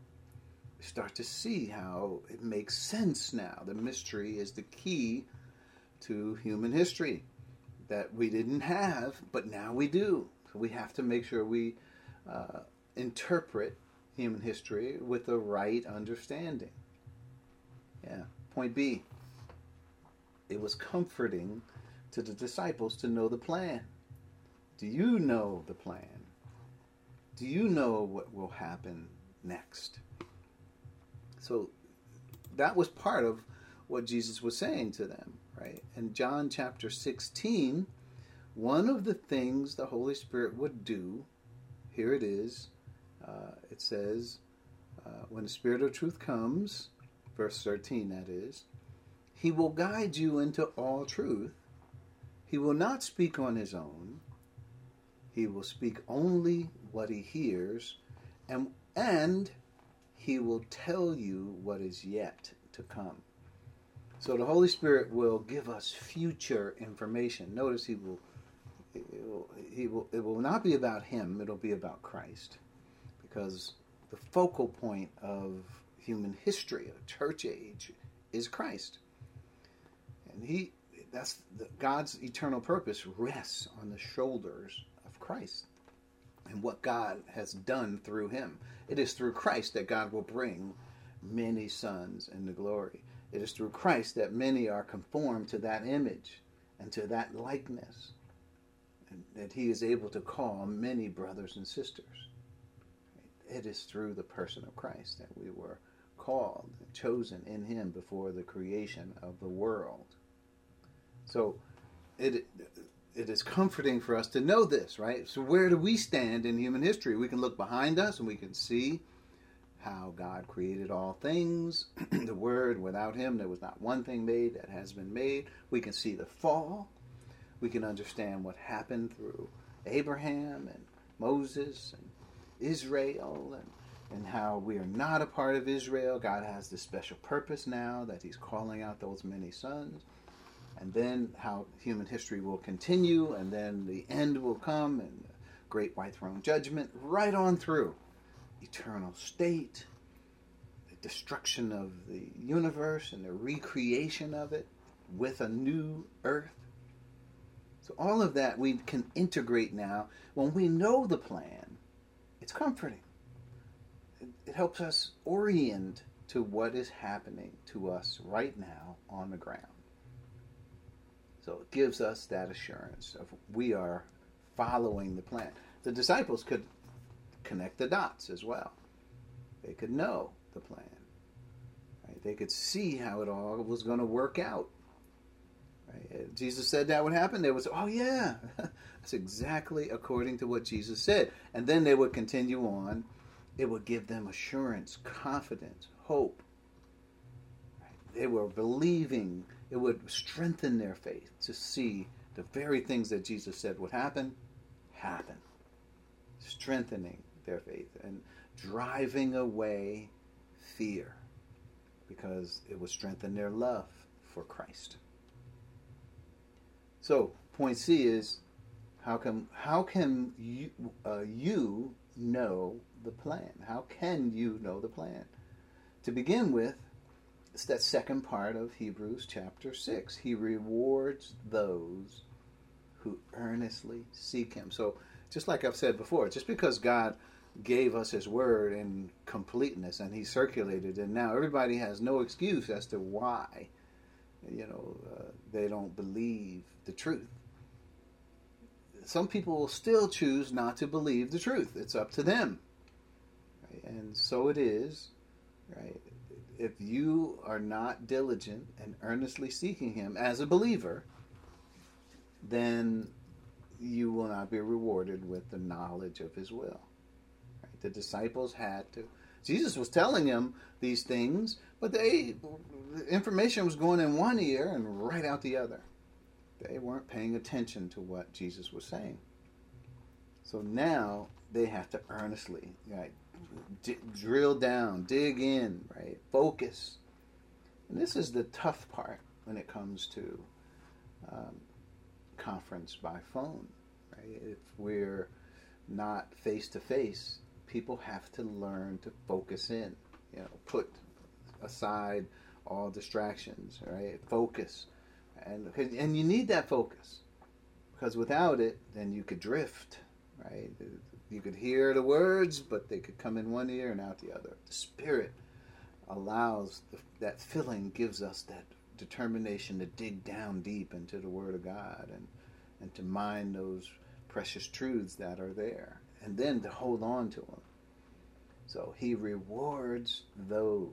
We start to see how it makes sense now. The mystery is the key to human history that we didn't have, but now we do. So we have to make sure we uh, interpret human history with the right understanding. Yeah. Point B. It was comforting to the disciples to know the plan. Do you know the plan? Do you know what will happen next? So that was part of what Jesus was saying to them right? In John chapter 16, one of the things the Holy Spirit would do, here it is, uh, it says, uh, when the Spirit of truth comes, verse 13 that is, he will guide you into all truth. He will not speak on his own. He will speak only what he hears, and, and he will tell you what is yet to come. So the Holy Spirit will give us future information. Notice he will, he will it will not be about him, it'll be about Christ. Because the focal point of human history, of church age, is Christ. And he that's the, God's eternal purpose rests on the shoulders Christ and what God has done through him. It is through Christ that God will bring many sons into glory. It is through Christ that many are conformed to that image and to that likeness, and that he is able to call many brothers and sisters. It is through the person of Christ that we were called chosen in him before the creation of the world. So it it is comforting for us to know this, right? So where do we stand in human history? We can look behind us and we can see how God created all things. the Word, without Him, there was not one thing made that has been made. We can see the fall. We can understand what happened through Abraham and Moses and Israel and, and how we are not a part of Israel. God has this special purpose now that He's calling out those many sons. And then how human history will continue, and then the end will come, and the great white throne judgment, right on through eternal state, the destruction of the universe and the recreation of it with a new earth. So, all of that we can integrate now. When we know the plan, it's comforting. It, helps us orient to what is happening to us right now on the ground. So, it gives us that assurance of we are following the plan. The disciples could connect the dots as well. They could know the plan. Right? They could see how it all was going to work out. Right? Jesus said that would happen. They would say, "Oh yeah, that's exactly according to what Jesus said." And then they would continue on. It would give them assurance, confidence, hope. Right? They were believing. It would strengthen their faith to see the very things that Jesus said would happen, happen. Strengthening their faith and driving away fear because it would strengthen their love for Christ. So, point C is how can how can you uh, you know the plan? How can you know the plan? To begin with, it's that second part of Hebrews chapter 6. He rewards those who earnestly seek him. So, just like I've said before, just because God gave us his word in completeness and he circulated and now everybody has no excuse as to why you know uh, they don't believe the truth some people will still choose not to believe the truth it's up to them right? and so it is right if you are not diligent and earnestly seeking him as a believer then you will not be rewarded with the knowledge of his will the disciples had to. Jesus was telling them these things, but they the information was going in one ear and right out the other. They weren't paying attention to what Jesus was saying. So now they have to earnestly, right, d- drill down, dig in, right, focus. And this is the tough part when it comes to um, conference by phone, right? If we're not face to face, people have to learn to focus in. You know, put aside all distractions, right? Focus, and and you need that focus because without it, then you could drift, right? You could hear the words, but they could come in one ear and out the other. The Spirit allows the, that filling, gives us that determination to dig down deep into the Word of God and and to mine those precious truths that are there and then to hold on to them. So he rewards those.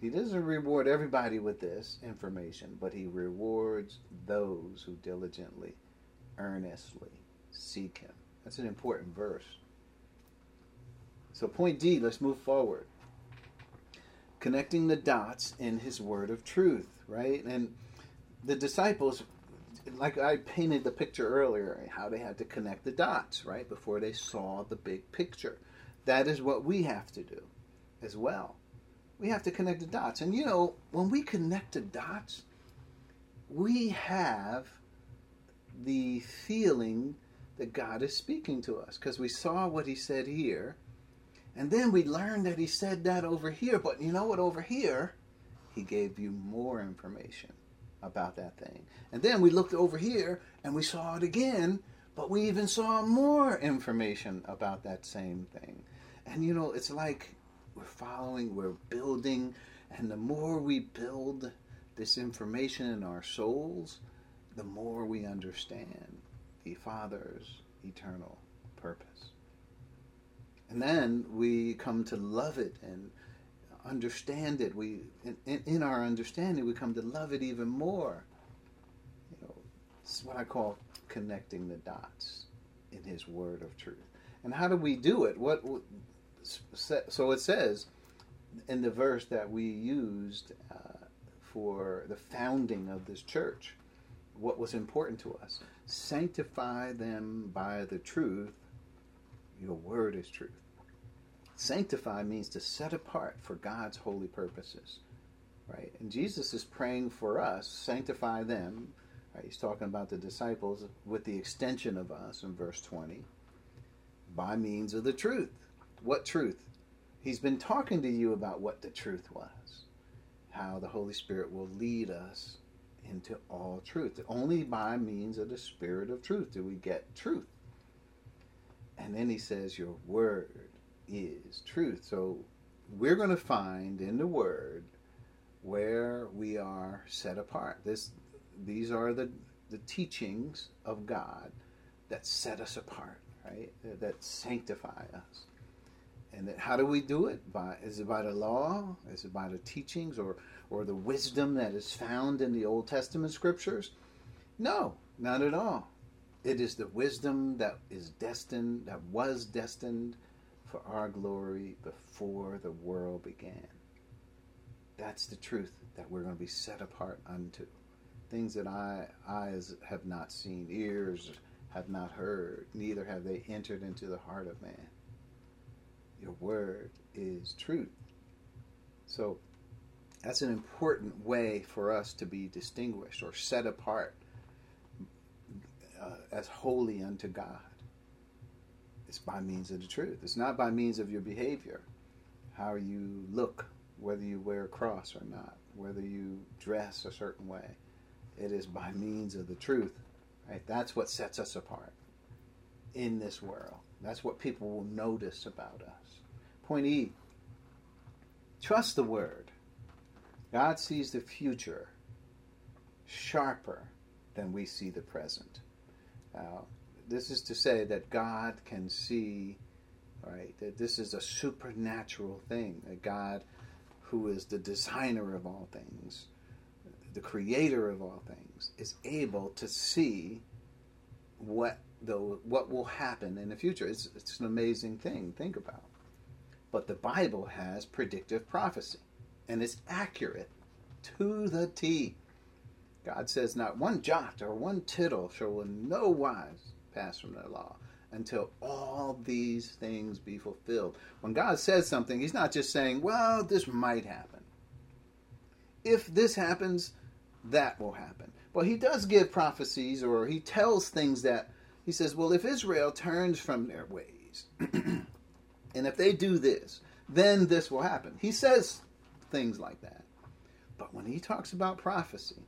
He doesn't reward everybody with this information, but he rewards those who diligently, earnestly seek him. That's an important verse. So, point D, let's move forward. connecting the dots in his word of truth, right? And the disciples, like I painted the picture earlier, how they had to connect the dots, right, before they saw the big picture. That is what we have to do as well. We have to connect the dots. And you know, when we connect the dots, we have the feeling that God is speaking to us because we saw what he said here. And then we learned that he said that over here. But you know what? Over here, he gave you more information about that thing. And then we looked over here and we saw it again, but we even saw more information about that same thing. And you know, it's like we're following, we're building, and the more we build this information in our souls, the more we understand the Father's eternal purpose. And then we come to love it and understand it. We, in, in our understanding, we come to love it even more. You know, it's what I call connecting the dots in His Word of truth. And how do we do it? What so it says in the verse that we used uh, for the founding of this church, what was important to us. Sanctify them by the truth. Your word is truth. Sanctify means to set apart for God's holy purposes. Right? And Jesus is praying for us, sanctify them. Right? He's talking about the disciples with the extension of us in verse 20 by means of the truth. What truth? He's been talking to you about what the truth was, how the Holy Spirit will lead us into all truth. Only by means of the Spirit of truth do we get truth. And then he says, Your word is truth. So we're going to find in the word where we are set apart. This, these are the, the teachings of God that set us apart, right? That sanctify us. And that, how do we do it? By is it by the law? Is it by the teachings or or the wisdom that is found in the Old Testament scriptures? No, not at all. It is the wisdom that is destined, that was destined for our glory before the world began. That's the truth that we're going to be set apart unto. Things that I, eyes have not seen, ears have not heard, neither have they entered into the heart of man. Your word is truth. So that's an important way for us to be distinguished or set apart uh, as holy unto God. It's by means of the truth. It's not by means of your behavior, how you look, whether you wear a cross or not, whether you dress a certain way. It is by means of the truth. Right? That's what sets us apart in this world. That's what people will notice about us. Point E trust the word. God sees the future sharper than we see the present. Now, this is to say that God can see, right, that this is a supernatural thing, that God, who is the designer of all things, the creator of all things, is able to see what the, what will happen in the future. It's, it's an amazing thing. Think about. But the Bible has predictive prophecy, and it's accurate to the T. God says, Not one jot or one tittle shall in no wise pass from the law until all these things be fulfilled. When God says something, He's not just saying, Well, this might happen. If this happens, that will happen. But He does give prophecies or He tells things that He says, Well, if Israel turns from their ways, and if they do this, then this will happen. He says things like that. But when he talks about prophecy,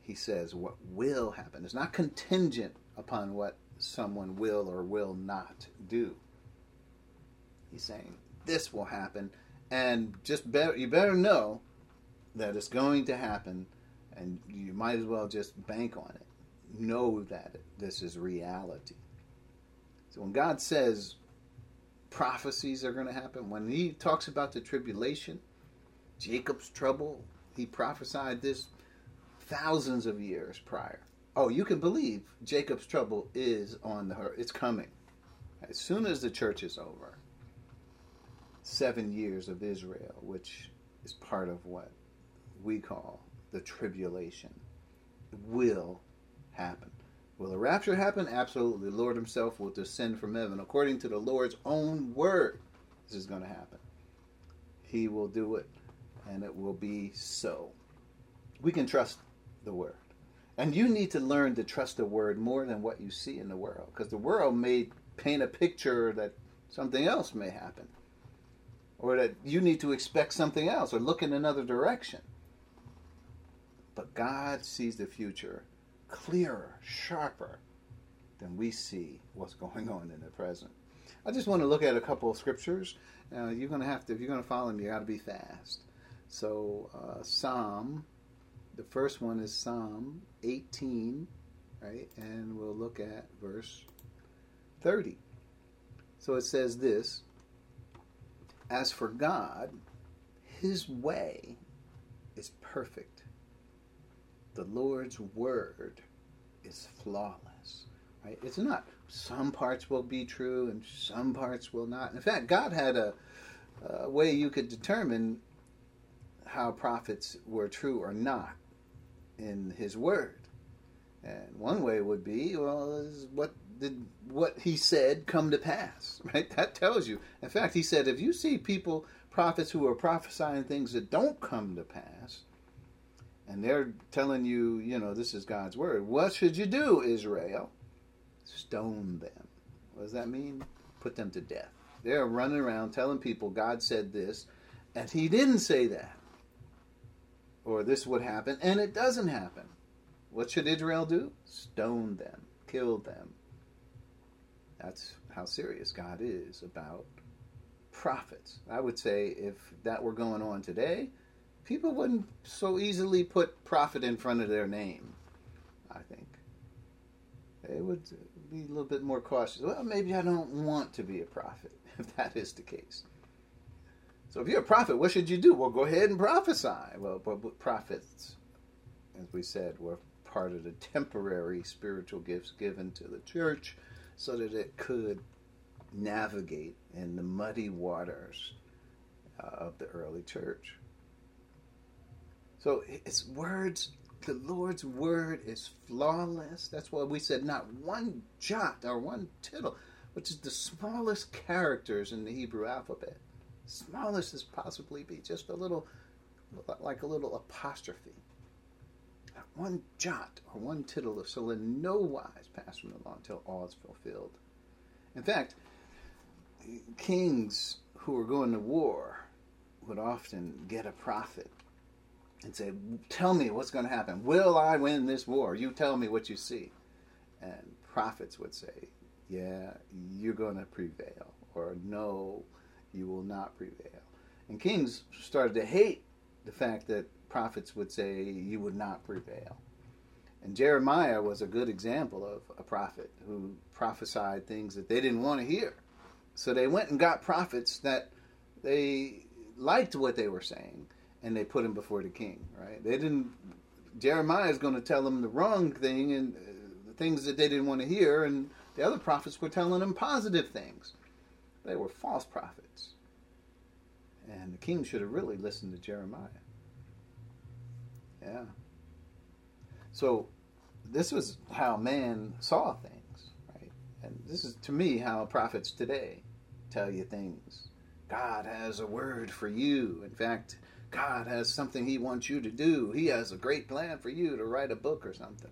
he says what will happen. It's not contingent upon what someone will or will not do. He's saying this will happen, and just better, you better know that it's going to happen, and you might as well just bank on it. Know that this is reality. So when God says prophecies are going to happen. When he talks about the tribulation, Jacob's trouble, he prophesied this thousands of years prior. Oh, you can believe Jacob's trouble is on the it's coming. As soon as the church is over, seven years of Israel, which is part of what we call the tribulation. Will happen. Will the rapture happen? Absolutely. The Lord Himself will descend from heaven. According to the Lord's own word, this is going to happen. He will do it, and it will be so. We can trust the word. And you need to learn to trust the word more than what you see in the world, because the world may paint a picture that something else may happen, or that you need to expect something else, or look in another direction. But God sees the future clearer, sharper than we see what's going on in the present. I just want to look at a couple of scriptures. Uh, you're going to have to, if you're going to follow me, you got to be fast. So, uh, Psalm, the first one is Psalm 18, right? And we'll look at verse 30. So it says this As for God, his way is perfect the Lord's word is flawless. Right? It's not. Some parts will be true and some parts will not. In fact, God had a, a way you could determine how prophets were true or not in His Word. And one way would be, well, what did what He said come to pass? Right? That tells you. In fact, He said, if you see people, prophets who are prophesying things that don't come to pass, and they're telling you, you know, this is God's word. What should you do, Israel? Stone them. What does that mean? Put them to death. They're running around telling people God said this, and He didn't say that. Or this would happen, and it doesn't happen. What should Israel do? Stone them, kill them. That's how serious God is about prophets. I would say if that were going on today, people wouldn't so easily put prophet in front of their name. I think they would be a little bit more cautious. Well, maybe I don't want to be a prophet if that is the case. So if you're a prophet, what should you do? Well, go ahead and prophesy. Well, but prophets, as we said, were part of the temporary spiritual gifts given to the church so that it could navigate in the muddy waters uh, of the early church. So its words, the Lord's word is flawless. That's why we said not one jot or one tittle, which is the smallest characters in the Hebrew alphabet. Smallest as possibly be, just a little, like a little apostrophe. Not one jot or one tittle of so in no wise pass from the law until all is fulfilled. In fact, kings who were going to war would often get a prophet and say, Tell me what's going to happen. Will I win this war? You tell me what you see. And prophets would say, Yeah, you're going to prevail. Or no, you will not prevail. And kings started to hate the fact that prophets would say, You would not prevail. And Jeremiah was a good example of a prophet who prophesied things that they didn't want to hear. So they went and got prophets that they liked what they were saying and they put him before the king. Right? They didn't. Jeremiah is going to tell them the wrong thing and uh, the things that they didn't want to hear, and the other prophets were telling them positive things. They were false prophets, and the king should have really listened to Jeremiah. Yeah. So this was how man saw things, right? And this is to me how prophets today tell you things. God has a word for you. In fact, God has something He wants you to do. He has a great plan for you to write a book or something,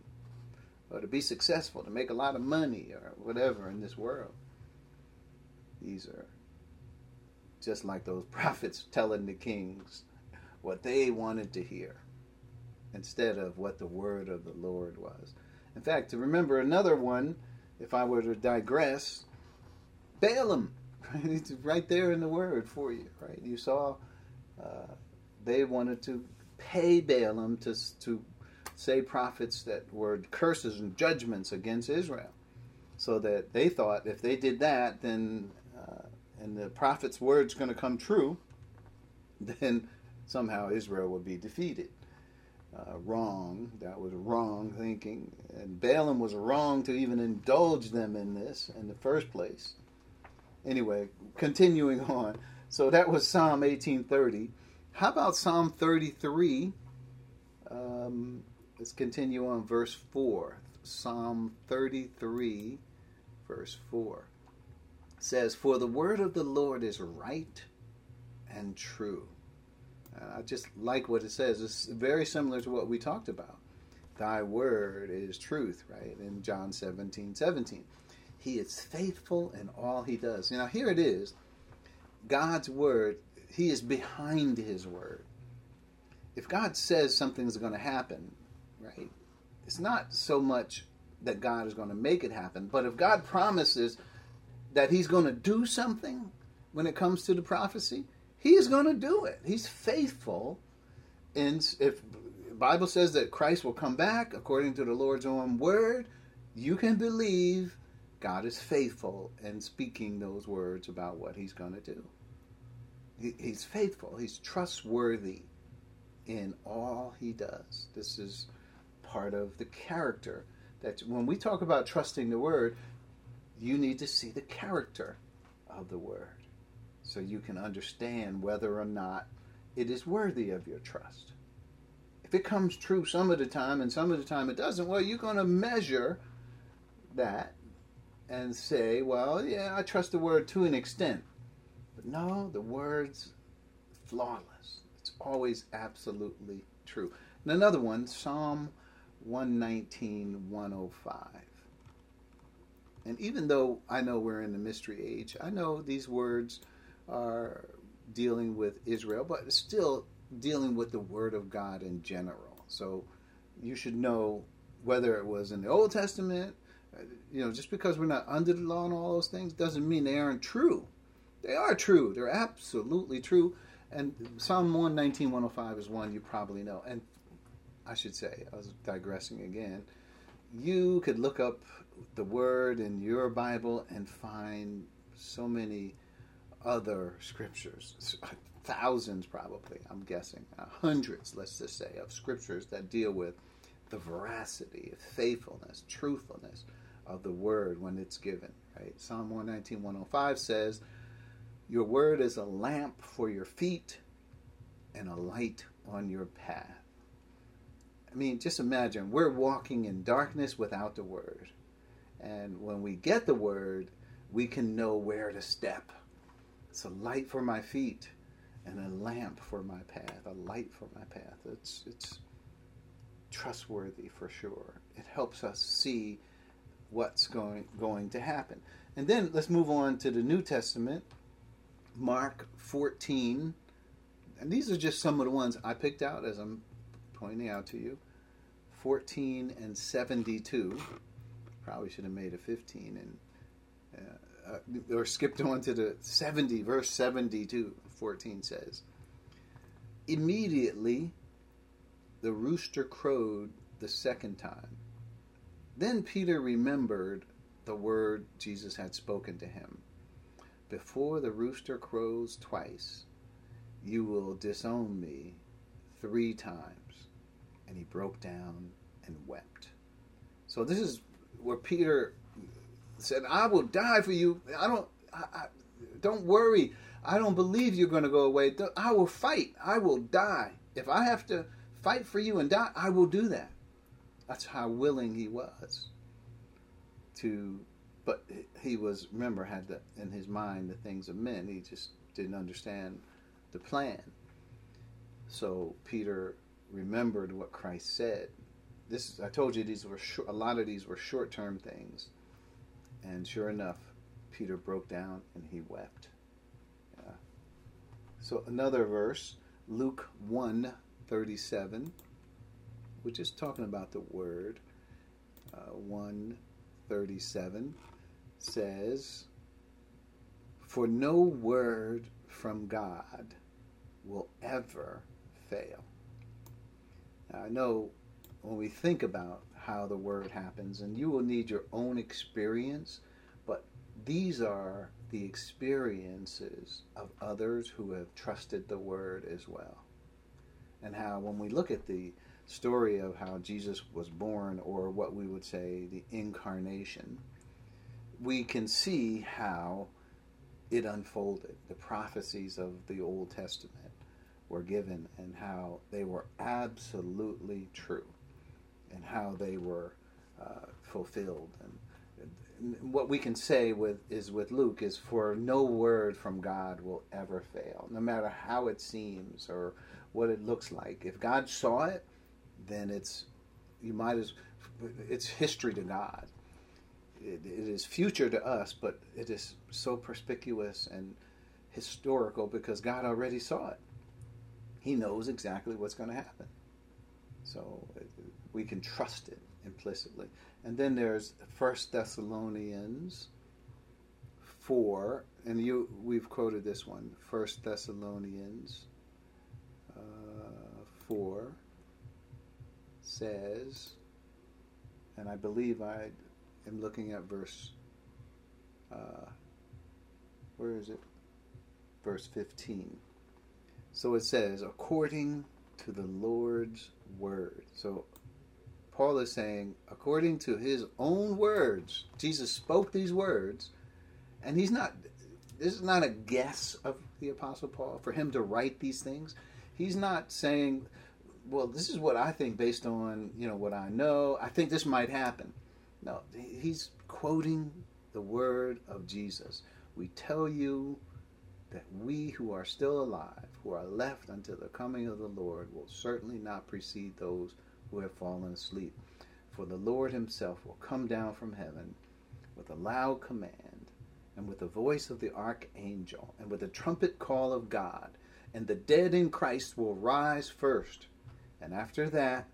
or to be successful, to make a lot of money, or whatever in this world. These are just like those prophets telling the kings what they wanted to hear instead of what the word of the Lord was. In fact, to remember another one, if I were to digress, Balaam, right? It's right there in the word for you, right? You saw uh, they wanted to pay Balaam to, to say prophets that were curses and judgments against Israel. So that they thought if they did that, then, and the prophet's word's going to come true, then somehow Israel would be defeated. Uh, wrong. That was wrong thinking. And Balaam was wrong to even indulge them in this in the first place. Anyway, continuing on. So that was Psalm 1830. How about Psalm 33? Um, let's continue on verse 4. Psalm 33, verse 4 says, For the word of the Lord is right and true. Uh, I just like what it says. It's very similar to what we talked about. Thy word is truth, right? In John 17, 17. He is faithful in all he does. Now, here it is God's word, he is behind his word. If God says something's going to happen, right, it's not so much that God is going to make it happen, but if God promises that he's going to do something when it comes to the prophecy, he is going to do it. He's faithful. And if Bible says that Christ will come back according to the Lord's own word, you can believe God is faithful in speaking those words about what he's going to do. he's faithful. He's trustworthy in all he does. This is part of the character that when we talk about trusting the word, you need to see the character of the word so you can understand whether or not it is worthy of your trust. If it comes true some of the time and some of the time it doesn't, well, you're going to measure that and say, well, yeah, I trust the word to an extent. But no, the word's flawless. It's always absolutely true. And another one, Psalm 119, 105. And even though I know we're in the mystery age, I know these words are dealing with Israel, but still dealing with the Word of God in general. So you should know whether it was in the Old Testament, uh, you know, just because we're not under the law and all those things doesn't mean they aren't true. They are true. They're absolutely true. And Psalm 119, 105 is one you probably know. And I should say, I was digressing again. You could look up the word in your Bible and find so many other scriptures, thousands probably, I'm guessing, uh, hundreds, let's just say, of scriptures that deal with the veracity, faithfulness, truthfulness of the word when it's given. Right? Psalm 119, 105 says, Your word is a lamp for your feet and a light on your path. I mean, just imagine we're walking in darkness without the word. And when we get the word, we can know where to step. It's a light for my feet and a lamp for my path, a light for my path. It's it's trustworthy for sure. It helps us see what's going going to happen. And then let's move on to the New Testament, Mark 14. And these are just some of the ones I picked out as I'm pointing out to you. 14 and 72. Probably should have made a 15 and uh, uh, or skipped on to the 70 verse 72 14 says immediately the rooster crowed the second time. Then peter remembered the word jesus had spoken to him. Before the rooster crows twice you will disown me three times. And he broke down and wept. So this is where Peter said, "I will die for you. I don't. I, I, don't worry. I don't believe you're going to go away. I will fight. I will die. If I have to fight for you and die, I will do that." That's how willing he was to. But he was remember had the, in his mind the things of men. He just didn't understand the plan. So Peter remembered what Christ said this I told you these were short, a lot of these were short term things, and sure enough, Peter broke down and he wept. Yeah. So another verse, Luke one thirty seven, which is talking about the word. Uh, one thirty seven says, "For no word from God will ever fail." Now, I know when we think about how the word happens, and you will need your own experience, but these are the experiences of others who have trusted the word as well. And how, when we look at the story of how Jesus was born, or what we would say the incarnation, we can see how it unfolded, the prophecies of the Old Testament were given and how they were absolutely true and how they were uh, fulfilled. And, and what we can say with is with Luke is for no word from God will ever fail, no matter how it seems or what it looks like. If God saw it, then it's you might as it's history to God. It, it is future to us, but it is so perspicuous and historical because God already saw it. He knows exactly what's going to happen. So we can trust it implicitly. And then there's First Thessalonians 4, and you we've quoted this one, First Thessalonians uh, 4 says, and I believe I am looking at verse, uh, where is it? Verse 15. So it says, according to the Lord's word. So Paul is saying, according to his own words, Jesus spoke these words, and he's not, this is not a guess of the Apostle Paul for him to write these things. He's not saying, well, this is what I think based on, you know, what I know. I think this might happen. No, he's quoting the word of Jesus. We tell you that we who are still alive, who are left until the coming of the Lord, will certainly not precede those who have fallen asleep. For the Lord himself will come down from heaven with a loud command, and with the voice of the archangel, and with the trumpet call of God, and the dead in Christ will rise first. And after that,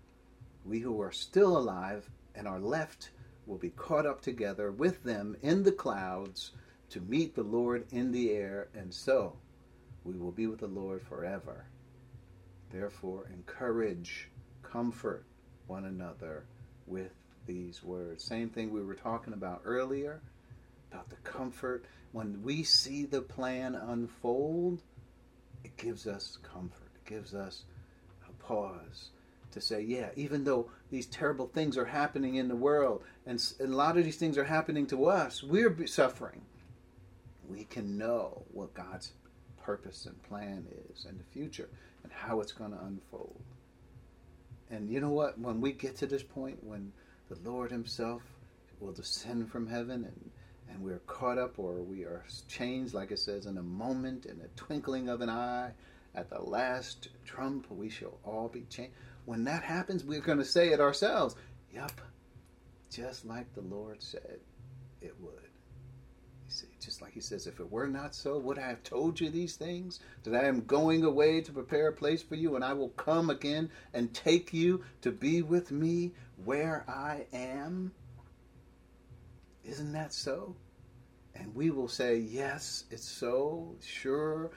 we who are still alive and are left will be caught up together with them in the clouds to meet the Lord in the air, and so we will be with the Lord forever. Therefore, encourage, comfort one another with these words. Same thing we were talking about earlier about the comfort. When we see the plan unfold, it gives us comfort. It gives us a pause to say, yeah, even though these terrible things are happening in the world, and a lot of these things are happening to us, we're suffering. We can know what God's purpose and plan is in the future and how it's going to unfold. And you know what? When we get to this point, when the Lord Himself will descend from heaven and and we're caught up or we are changed, like it says, in a moment, in a twinkling of an eye, at the last trump, we shall all be changed. When that happens, we're going to say it ourselves. Yep, just like the Lord said it would. Like He says, if it were not so, would I have told you these things? That I am going away to prepare a place for you, and I will come again and take you to be with me where I am? Isn't that so? And we will say, Yes, it's so, sure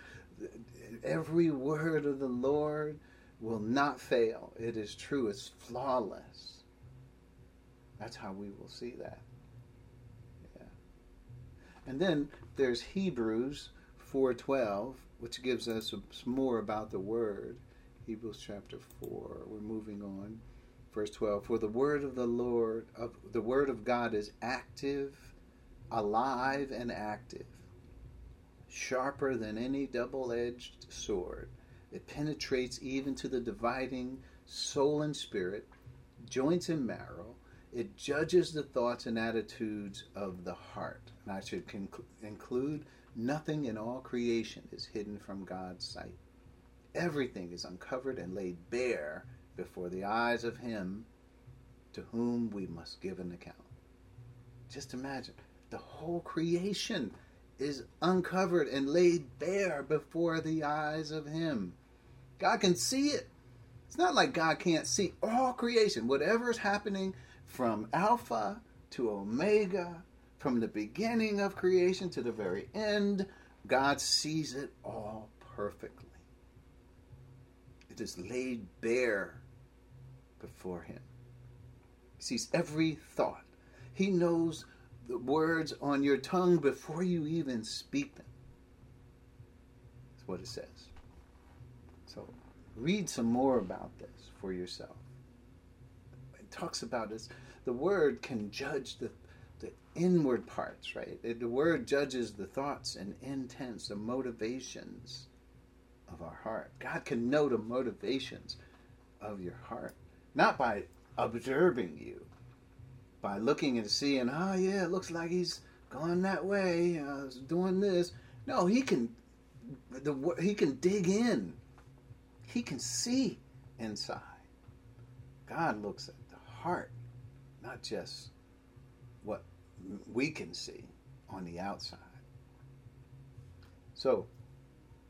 every word of the Lord will not fail. It is true. It's flawless. That's how we will see that. And then there's Hebrews 4:12, which gives us more about the word. Hebrews chapter 4. We're moving on. Verse 12. For the word of the Lord of the word of God is active, alive and active sharper than any double edged sword. It penetrates even to the dividing soul and spirit, joints and marrow. It judges the thoughts and attitudes of the heart. And I should conc- include nothing in all creation is hidden from God's sight. Everything is uncovered and laid bare before the eyes of Him to whom we must give an account. Just imagine the whole creation is uncovered and laid bare before the eyes of Him. God can see it. It's not like God can't see all creation, whatever is happening from Alpha to Omega, from the beginning of creation to the very end. God sees it all perfectly. It is laid bare before Him. He sees every thought. He knows the words on your tongue before you even speak them. That's what it says. So read some more about this for yourself. It talks about this. The word can judge the, inward parts, right? The word judges the thoughts and intents, the motivations. of our heart. God can know the motivations of your heart, not by observing you, by looking and seeing, oh yeah, it looks like he's going that way, uh, doing this. No, he can, the he can dig in. He can see inside. God looks at the heart, not just what we can see on the outside. So,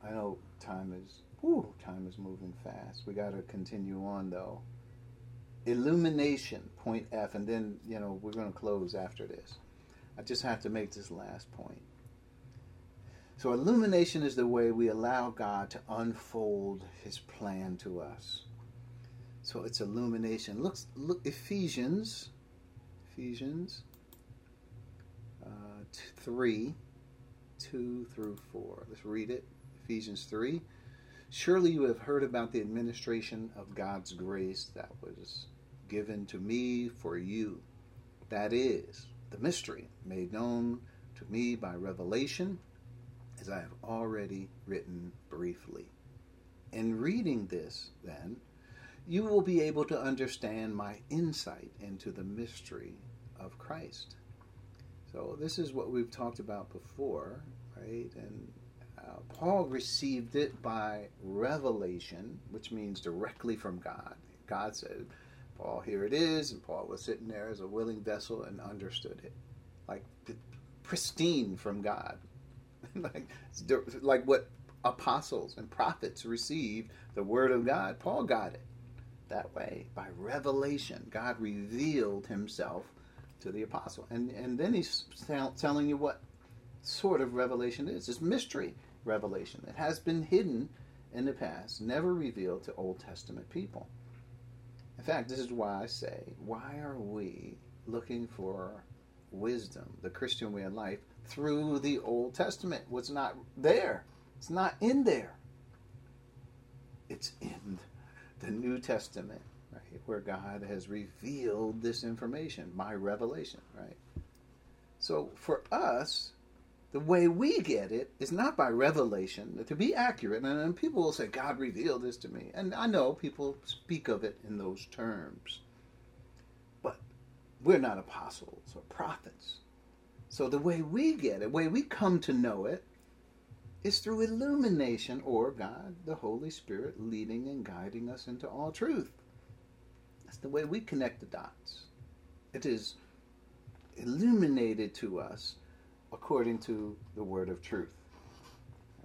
I know time is whew, time is moving fast. We got to continue on though. Illumination, point F, and then you know we're going to close after this. I just have to make this last point. So, illumination is the way we allow God to unfold His plan to us. So, it's illumination. Look, look, Ephesians, Ephesians 3, 2 through 4. Let's read it. Ephesians 3. Surely you have heard about the administration of God's grace that was given to me for you. That is, the mystery made known to me by revelation, as I have already written briefly. In reading this, then, you will be able to understand my insight into the mystery of Christ. So, this is what we've talked about before, right? And uh, Paul received it by revelation, which means directly from God. God said, Paul, here it is. And Paul was sitting there as a willing vessel and understood it. Like pristine from God. like, like what apostles and prophets received the word of God. Paul got it that way by revelation. God revealed himself to the apostle. And, and then he's telling you what sort of revelation it is. It's mystery revelation. It has been hidden in the past, never revealed to Old Testament people. In fact, this is why I say, why are we looking for wisdom, the Christian way of life, through the Old Testament? What's not there? It's not in there. It's in the New Testament, where God has revealed this information by revelation, right? So for us, the way we get it is not by revelation. To be accurate, and, people will say, God revealed this to me. And I know people speak of it in those terms. But we're not apostles or prophets. So the way we get it, the way we come to know it, is through illumination or God, the Holy Spirit, leading and guiding us into all truth. That's the way we connect the dots. It is illuminated to us according to the word of truth.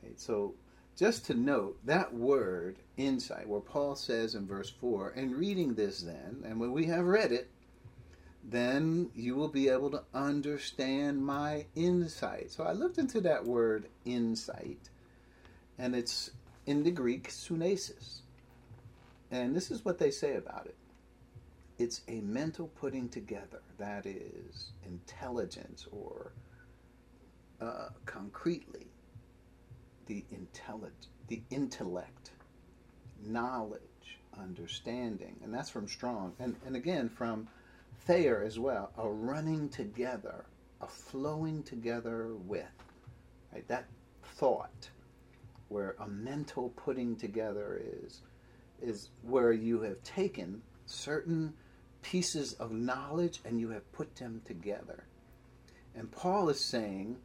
Right? So, just to note that word, insight, where Paul says in verse 4, and reading this then, and when we have read it, then you will be able to understand my insight. So I looked into that word insight, and it's in the Greek sunesis. And this is what they say about it it's a mental putting together, that is, intelligence or uh, concretely the the intellect, knowledge, understanding, and that's from Strong, and and again from Thayer as well, a running together, a flowing together with, right? That thought, where a mental putting together is, is where you have taken certain pieces of knowledge and you have put them together. And Paul is saying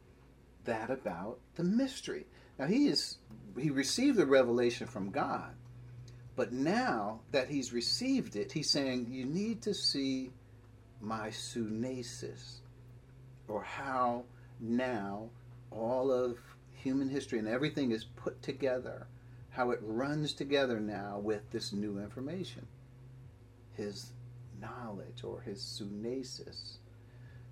that about the mystery. Now he is he received the revelation from God, but now that he's received it, he's saying you need to see my sunesis, or how now all of human history and everything is put together, how it runs together now with this new information, his knowledge or his sunesis.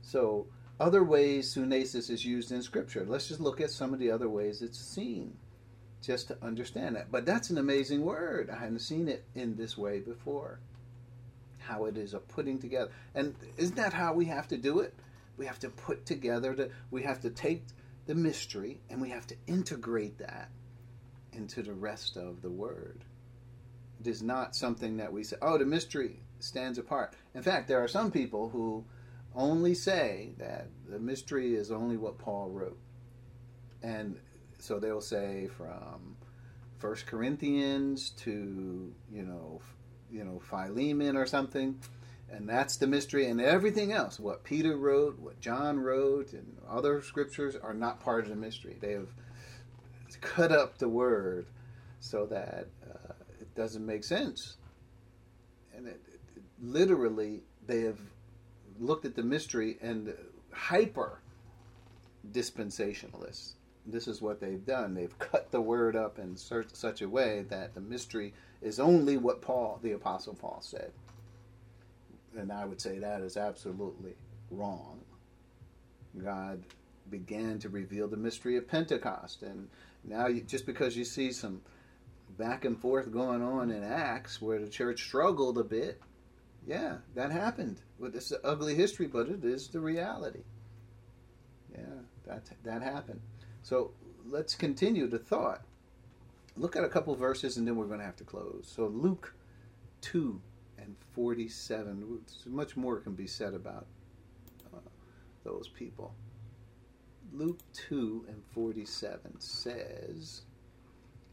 So other ways sunesis is used in Scripture. Let's just look at some of the other ways it's seen, just to understand that. But that's an amazing word. I hadn't seen it in this way before. How it is a putting together, and isn't that how we have to do it? We have to put together. The, we have to take the mystery and we have to integrate that into the rest of the word. It is not something that we say, "Oh, the mystery stands apart." In fact, there are some people who only say that the mystery is only what Paul wrote. And so they'll say from First Corinthians to you know, you know Philemon or something, and that's the mystery. And everything else, what Peter wrote, what John wrote, and other scriptures are not part of the mystery. They have cut up the word so that uh, it doesn't make sense. And it, literally, they have looked at the mystery and hyper dispensationalists. This is what they've done. They've cut the word up in such a way that the mystery is only what Paul, the Apostle Paul, said. And I would say that is absolutely wrong. God began to reveal the mystery of Pentecost, and now, you, just because you see some back and forth going on in Acts where the church struggled a bit, yeah, that happened. It's an ugly history, but it is the reality. Yeah, that that happened. So let's continue the thought. Look at a couple verses, and then we're going to have to close. So Luke two and forty-seven. Much more can be said about uh, those people. Luke 2 and 47 says,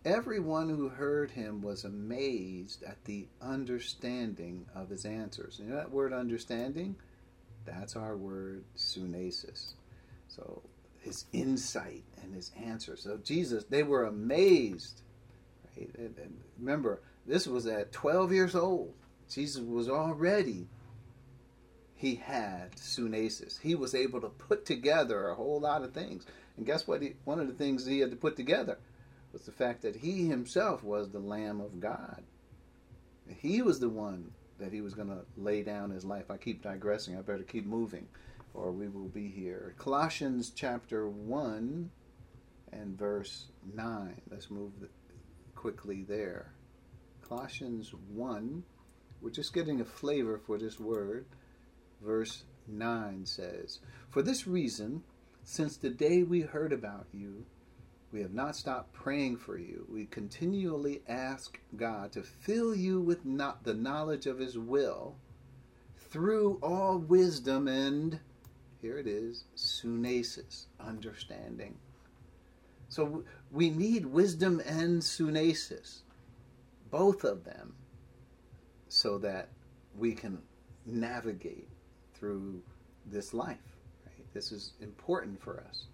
Everyone who heard him was amazed at the understanding of his answers. You know that word understanding? That's our word sunesis. So his insight and his answers. So Jesus, they were amazed. Right? And, and remember, this was at 12 years old. Jesus was already he had sunesis. He was able to put together a whole lot of things. And guess what? He, one of the things he had to put together was the fact that he himself was the Lamb of God. He was the one that he was going to lay down his life. I keep digressing. I better keep moving, or we will be here. Colossians chapter 1 and verse 9. Let's move quickly there. Colossians 1. We're just getting a flavor for this word verse 9 says, For this reason, since the day we heard about you, we have not stopped praying for you. We continually ask God to fill you with not the knowledge of His will through all wisdom and, here it is, sunesis, understanding. So we need wisdom and sunesis, both of them, so that we can navigate through this life. Right? This is important for us.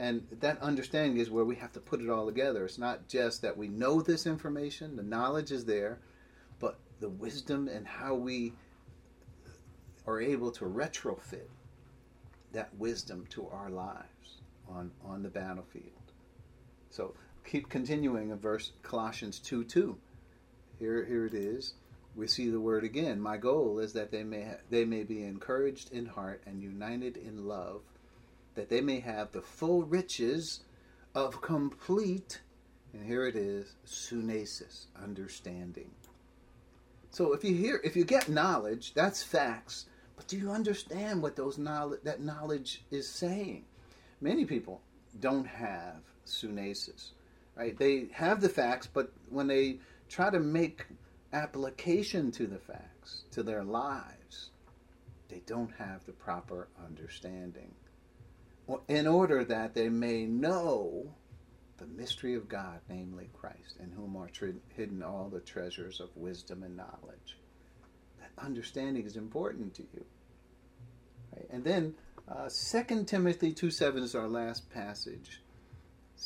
And that understanding is where we have to put it all together. It's not just that we know this information, the knowledge is there, but the wisdom and how we are able to retrofit that wisdom to our lives on, on the battlefield. So keep continuing in verse Colossians 2 2. Here, here it is we see the word again. My goal is that they may ha- they may be encouraged in heart and united in love, that they may have the full riches of complete, and here it is, sunesis, understanding. So if you hear, if you get knowledge, that's facts. But do you understand what those knowledge that knowledge is saying? Many people don't have sunesis, right? They have the facts, but when they try to make application to the facts, to their lives, they don't have the proper understanding. In order that they may know the mystery of God, namely Christ, in whom are hidden all the treasures of wisdom and knowledge. That understanding is important to you. Right? And then uh, 2 Timothy 2 7 is our last passage.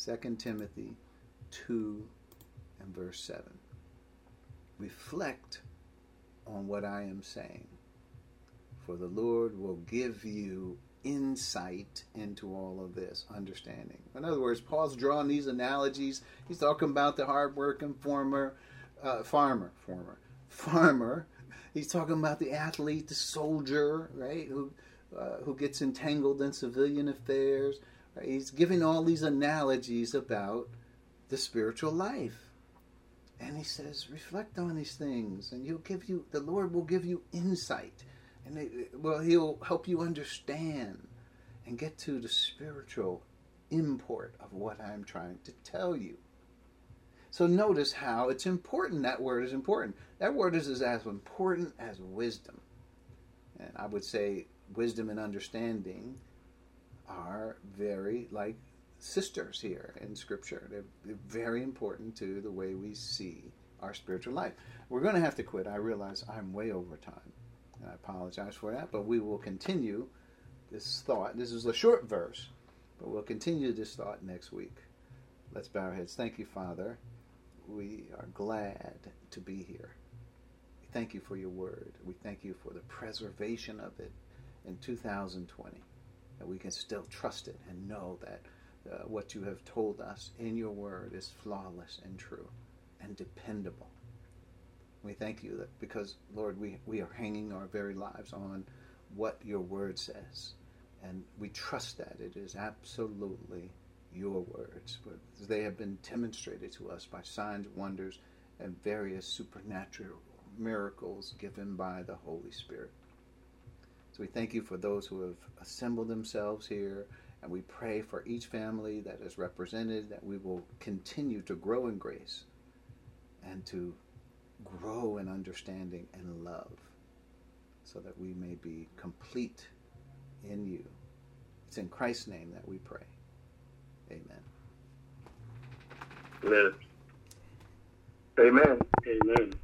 2 Timothy 2 and verse 7 reflect on what I am saying. For the Lord will give you insight into all of this understanding. In other words, Paul's drawing these analogies. He's talking about the hardworking former uh, farmer, former farmer. He's talking about the athlete, the soldier, right, who uh, who gets entangled in civilian affairs. Right? He's giving all these analogies about the spiritual life. And he says, reflect on these things, and he'll give you, the Lord will give you insight. And it, well, he'll help you understand and get to the spiritual import of what I'm trying to tell you. So notice how it's important. That word is important. That word is as important as wisdom. And I would say wisdom and understanding are very like sisters here in Scripture. They're, they're very important to the way we see our spiritual life. We're going to have to quit. I realize I'm way over time, and I apologize for that, but we will continue this thought. This is a short verse, but we'll continue this thought next week. Let's bow our heads. Thank you, Father. We are glad to be here. We thank you for your word. We thank you for the preservation of it in 2020. That we can still trust it and know that uh, what you have told us in your word is flawless and true and dependable. We thank you that because, Lord, we, we are hanging our very lives on what your word says. And we trust that it is absolutely your words. They have been demonstrated to us by signs, wonders, and various supernatural miracles given by the Holy Spirit. So we thank you for those who have assembled themselves here, and we pray for each family that is represented that we will continue to grow in grace and to grow in understanding and love so that we may be complete in you. It's in Christ's name that we pray. Amen. Amen. Amen. Amen.